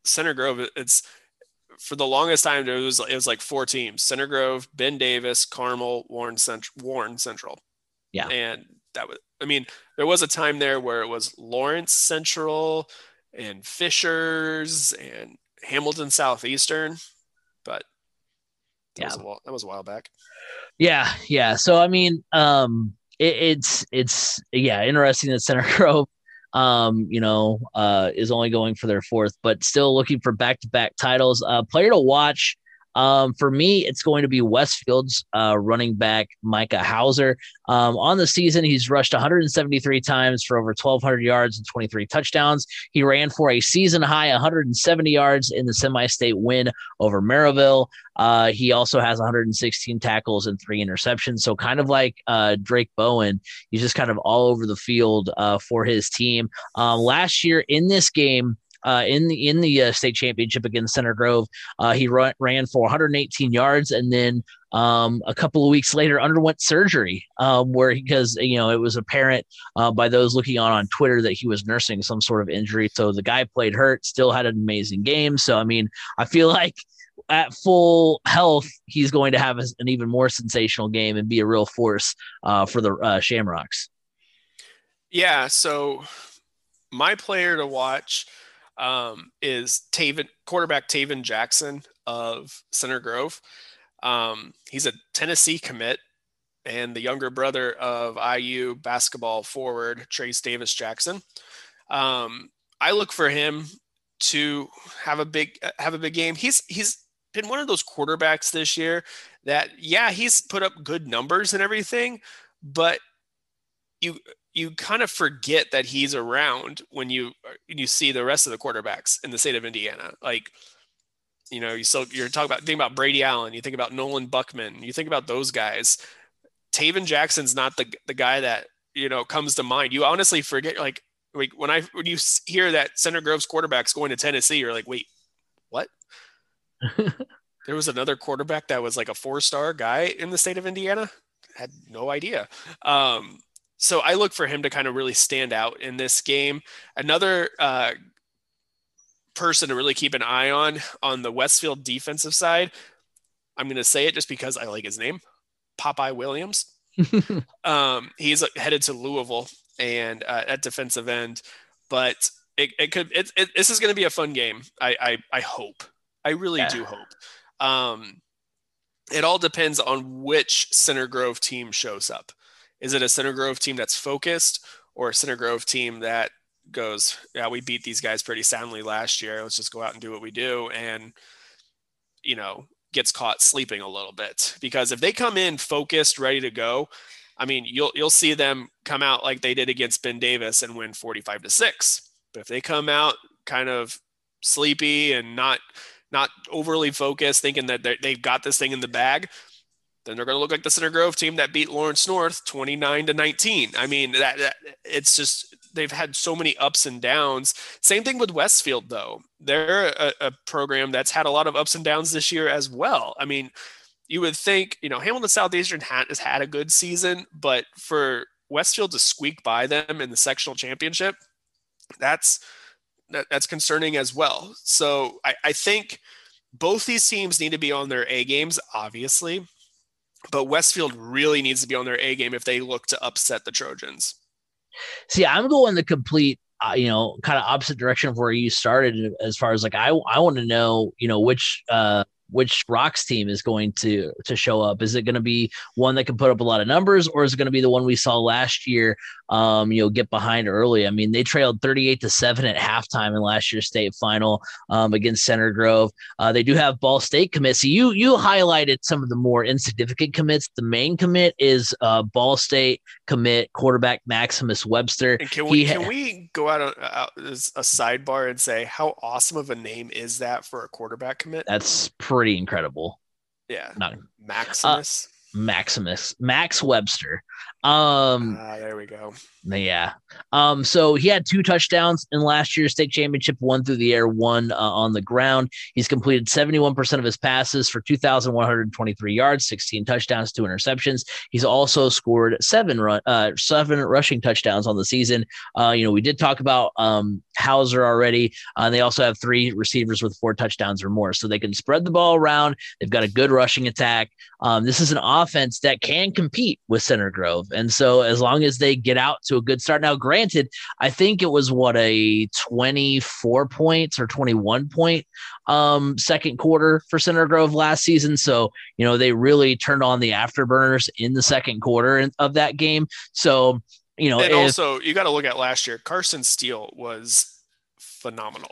Center Grove. It's for the longest time it was it was like four teams: Center Grove, Ben Davis, Carmel, Warren Central, Warren Central. Yeah. and that was. I mean, there was a time there where it was Lawrence Central and Fishers and Hamilton Southeastern, but that, Yeah. was, a while, that was a while back. Yeah, yeah. So I mean, um, it, it's it's yeah, interesting that Center Grove, um, you know, uh, is only going for their fourth, but still looking for back to back titles. Uh, player to watch. Um, for me, it's going to be Westfield's uh, running back Micah Hauser. Um, on the season, he's rushed 173 times for over 1,200 yards and 23 touchdowns. He ran for a season high 170 yards in the semi-state win over Merrillville. Uh, he also has 116 tackles and three interceptions. So kind of like uh, Drake Bowen, he's just kind of all over the field uh, for his team. Um, last year in this game. Uh, in the in the uh, state championship against Center Grove, uh, he run, ran for 118 yards, and then um, a couple of weeks later underwent surgery, um, where because you know it was apparent uh, by those looking on on Twitter that he was nursing some sort of injury. So the guy played hurt, still had an amazing game. So I mean, I feel like at full health, he's going to have an even more sensational game and be a real force uh, for the uh, Shamrocks. Yeah. So my player to watch um, is Tayven, quarterback Tayven Jackson of Center Grove. Um, he's a Tennessee commit and the younger brother of IU basketball forward Trayce Davis Jackson. Um, I look for him to have a big have a big game. He's he's been one of those quarterbacks this year that yeah he's put up good numbers and everything, but you you kind of forget that he's around when you you see the rest of the quarterbacks in the state of Indiana. Like, you know, you still you're talking about think about Brady Allen, you think about Nolan Buckman, you think about those guys. Tayven Jackson's not the the guy that you know comes to mind. You honestly forget like like when I when you hear that Center Grove's quarterback's going to Tennessee, you're like, wait, what? there was another quarterback that was like a four star guy in the state of Indiana. Had no idea. Um, so I look for him to kind of really stand out in this game. Another uh, person to really keep an eye on on the Westfield defensive side. I'm going to say it just because I like his name, Popeye Williams. um, he's headed to Louisville and uh, at defensive end, but it, it could. It, it, this is going to be a fun game. I I, I hope. I really Yeah. do hope. Um, it all depends on which Center Grove team shows up. Is it a Center Grove team that's focused or a Center Grove team that goes, yeah, we beat these guys pretty soundly last year. Let's just go out and do what we do. And, you know, gets caught sleeping a little bit because if they come in focused, ready to go, I mean, you'll, you'll see them come out like they did against Ben Davis and win 45 to six. But if they come out kind of sleepy and not, not overly focused, thinking that they've got this thing in the bag, then they're going to look like the Center Grove team that beat Lawrence North 29 to 19. I mean, that, that it's just they've had so many ups and downs. Same thing with Westfield, though. They're a, a program that's had a lot of ups and downs this year as well. I mean, you would think, you know, Hamilton Southeastern ha- has had a good season, but for Westfield to squeak by them in the sectional championship, that's that, that's concerning as well. So I, I think both these teams need to be on their A games, obviously, but Westfield really needs to be on their A game if they look to upset the Trojans. See, I'm going the complete uh, you know, kind of opposite direction of where you started as far as like I I want to know, you know, which uh which Rocks team is going to to show up. Is it going to be one that can put up a lot of numbers, or is it going to be the one we saw last year? Um, you know, get behind early. I mean, they trailed 38 to seven at halftime in last year's state final um, against Center Grove. Uh, they do have Ball State commits. So you you highlighted some of the more insignificant commits. The main commit is uh, Ball State commit quarterback Maximus Webster. And can we ha- can we go out, out as a sidebar and say how awesome of a name is that for a quarterback commit? That's pretty incredible. Yeah, Not, Maximus. Uh, Maximus, Max Webster. Um, uh, there we go. Yeah. Um, so he had two touchdowns in last year's state championship, one through the air, one uh, on the ground. He's completed 71% of his passes for 2,123 yards, 16 touchdowns, two interceptions. He's also scored seven run, uh, seven rushing touchdowns on the season. Uh, you know, we did talk about um, Hauser already. Uh, they also have three receivers with four touchdowns or more, so they can spread the ball around. They've got a good rushing attack. Um, this is an offense that can compete with Center Grove. And so as long as they get out to a good start. Now, granted, I think it was what a 24 points or 21 point um, second quarter for Center Grove last season. So, you know, they really turned on the afterburners in the second quarter of that game. So, you know, and if, also you got to look at last year. Carson Steele was phenomenal.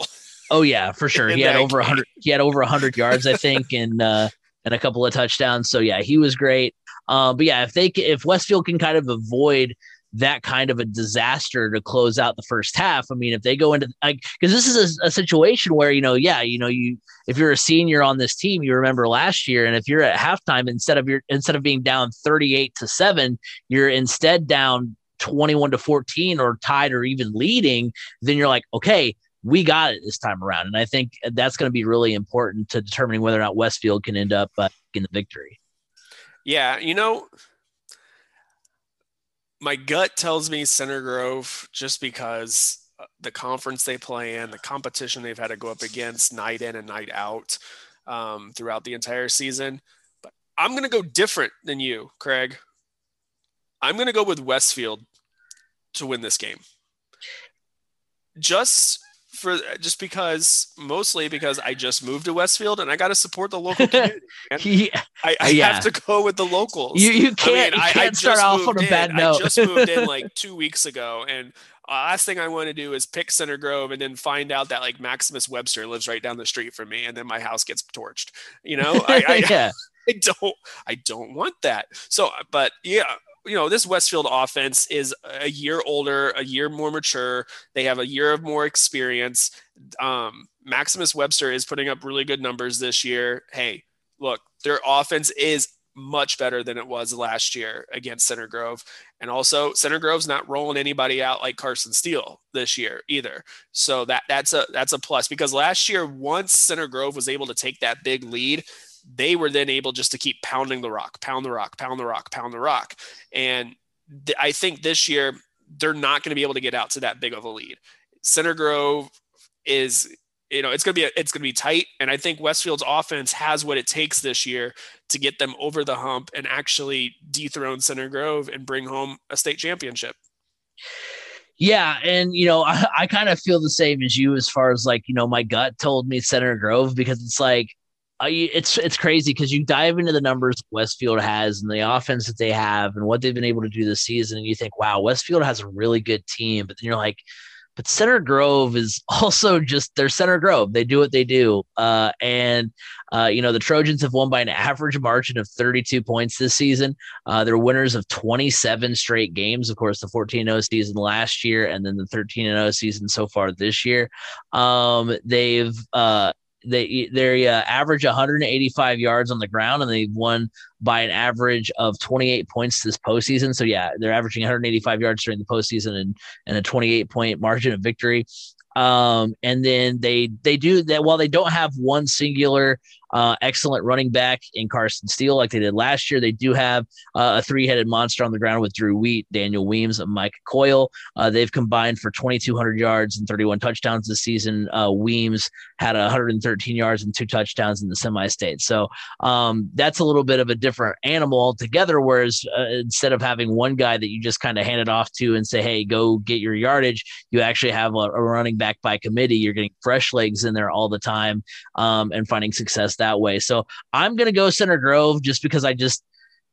Oh yeah, for sure. He had over hundred. He had over hundred yards, I think, and uh, and a couple of touchdowns. So yeah, he was great. Uh, but yeah, if they if Westfield can kind of avoid that kind of a disaster to close out the first half. I mean, if they go into like because this is a, a, situation where you know, yeah, you know, you if you're a senior on this team, you remember last year, and if you're at halftime instead of your instead of being down 38 to seven, you're instead down 21 to 14 or tied or even leading, then you're like, okay. We got it this time around, and I think that's going to be really important to determining whether or not Westfield can end up uh, in the victory. Yeah, you know, my gut tells me Center Grove just because uh, the conference they play in, the competition they've had to go up against night in and night out um, throughout the entire season. But I'm going to go different than you, Craig. I'm going to go with Westfield to win this game. Just for just because mostly because I just moved to Westfield and I got to support the local community. yeah, I, I yeah. have to go with the locals. You, you can't, I mean, you can't I, start off on a in. bad note. I just moved in like two weeks ago, and uh, last thing I want to do is pick Center Grove and then find out that like Maximus Webster lives right down the street from me, and then my house gets torched. You know, I, I yeah. I don't, I don't want that. So, but yeah, you know, this Westfield offense is a year older, a year more mature. They have a year of more experience. Um, Maximus Webster is putting up really good numbers this year. Hey, look, their offense is much better than it was last year against Center Grove. And also Center Grove's not rolling anybody out like Carson Steele this year either. So that that's a that's a plus because last year once Center Grove was able to take that big lead, they were then able just to keep pounding the rock, pound the rock, pound the rock, pound the rock. And th- I think this year they're not going to be able to get out to that big of a lead. Center Grove is, you know, it's going to be a, it's going to be tight, and I think Westfield's offense has what it takes this year to get them over the hump and actually dethrone Center Grove and bring home a state championship. Yeah, and you know, I, I kind of feel the same as you as far as like, you know, my gut told me Center Grove because it's like It's it's crazy because you dive into the numbers Westfield has and the offense that they have and what they've been able to do this season, and you think, wow, Westfield has a really good team. But then you're like, but Center Grove is also just their Center Grove. They do what they do, uh, and uh, you know the Trojans have won by an average margin of 32 points this season. Uh, they're winners of 27 straight games. Of course, the 14-0 season last year, and then the 13-0 season so far this year. Um, they've uh, they they uh, average 185 yards on the ground, and they've won by an average of 28 points this postseason. So yeah, they're averaging 185 yards during the postseason and and a 28 point margin of victory. Um, and then they they do that while they don't have one singular uh, excellent running back in Carson Steele, like they did last year. They do have uh, a three headed monster on the ground with Drew Wheat, Daniel Weems, and Mike Coyle. Uh, they've combined for 2,200 yards and 31 touchdowns this season. Uh, Weems had 113 yards and two touchdowns in the semi state. So um, that's a little bit of a different animal altogether. Whereas uh, instead of having one guy that you just kind of hand it off to and say, hey, go get your yardage, you actually have a, a running back by committee. You're getting fresh legs in there all the time um, and finding success that way. So I'm going to go Center Grove just because I just,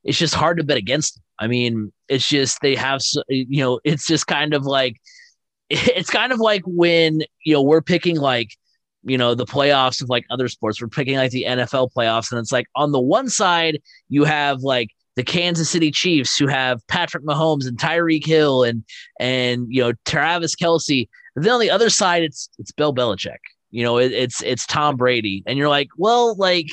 it's just hard to bet against. I mean, it's just, they have, you know, it's just kind of like, it's kind of like when, you know, we're picking like, you know, the playoffs of like other sports. We're picking like the NFL playoffs. And it's like on the one side, you have like the Kansas City Chiefs who have Patrick Mahomes and Tyreek Hill and and you know Travis Kelce And then on the other side, it's it's Bill Belichick. You know, it, it's it's Tom Brady, and you're like, well, like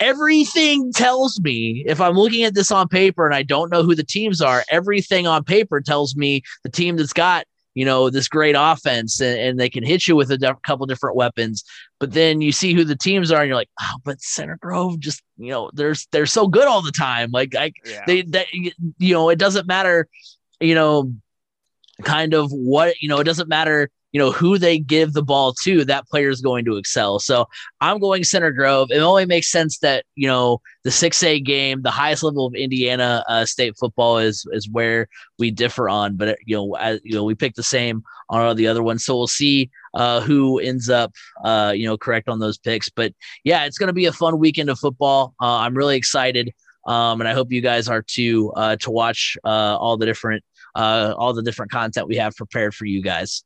everything tells me if I'm looking at this on paper and I don't know who the teams are, everything on paper tells me the team that's got you know this great offense and, and they can hit you with a couple different weapons. But then you see who the teams are and you're like oh but center grove just you know they're they're so good all the time. Like I, yeah. they that you know it doesn't matter you know kind of what you know it doesn't matter you know who they give the ball to that player is going to excel. So i'm going center grove. It only makes sense that you know the 6a game the highest level of indiana uh, state football is is where we differ on but you know as, you know we pick the same on all the other ones so we'll see uh, who ends up uh, you know correct on those picks. But yeah it's going to be a fun weekend of football. Uh, i'm really excited um, and i hope you guys are too uh, to watch uh, all the different all the different content we have prepared for you guys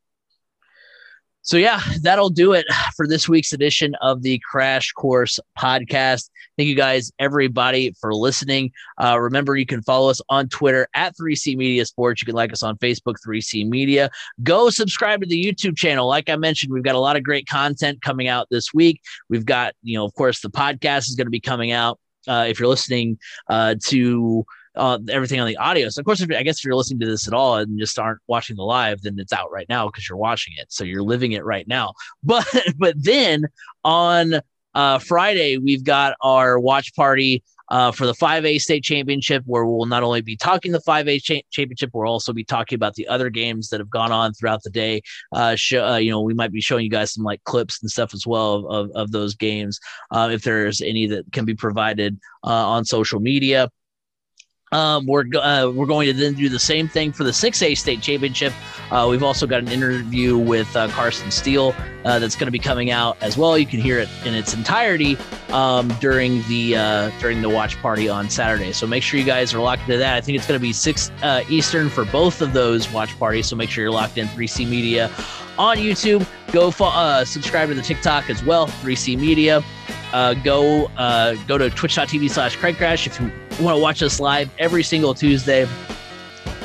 so, yeah, that'll do it for this week's edition of the Crash Course podcast. Thank you guys, everybody, for listening. Uh, remember, you can follow us on Twitter at 3C Media Sports. You can like us on Facebook, 3C Media. Go subscribe to the YouTube channel. Like I mentioned, we've got a lot of great content coming out this week. We've got, you know, of course, the podcast is going to be coming out. Uh, if you're listening uh, to uh, everything on the audio. So of course, if, I guess if you're listening to this at all and just aren't watching the live, then it's out right now because you're watching it. So you're living it right now. But but then on uh, Friday we've got our watch party. Uh, for the 5A state championship, where we'll not only be talking the 5A cha- championship, we'll also be talking about the other games that have gone on throughout the day. Uh, show, uh, you know, we might be showing you guys some like clips and stuff as well of, of, of those games, uh, if there's any that can be provided uh, on social media. Um, we're uh, we're going to then do the same thing for the 6A state championship. Uh, we've also got an interview with uh, Carson Steele uh, that's going to be coming out as well. You can hear it in its entirety um, during the uh, during the watch party on Saturday. So make sure you guys are locked into that. I think it's going to be six uh, Eastern for both of those watch parties. So make sure you're locked in 3C Media on YouTube. Go fo- subscribe to the TikTok as well, 3C Media. go go to twitch.tv slash Craig Crash if you want to watch us live every single Tuesday.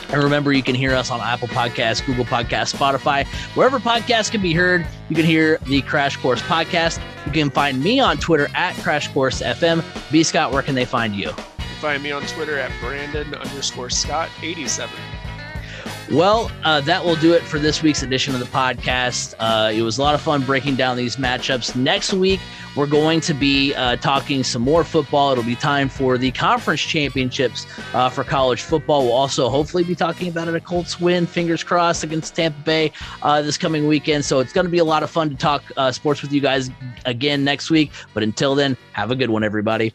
And remember, you can hear us on Apple Podcasts, Google Podcasts, Spotify, wherever podcasts can be heard. You can hear the Crash Course podcast. You can find me on Twitter at Crash Course FM. B Scott, where can they find you? You can find me on Twitter at Brandon underscore Scott 87. Well, uh, that will do it for this week's edition of the podcast. Uh, it was a lot of fun breaking down these matchups. Next week, we're going to be uh, talking some more football. It'll be time for the conference championships uh, for college football. We'll also hopefully be talking about it. A Colts win, fingers crossed, against Tampa Bay uh, this coming weekend. So it's going to be a lot of fun to talk uh, sports with you guys again next week. But until then, have a good one, everybody.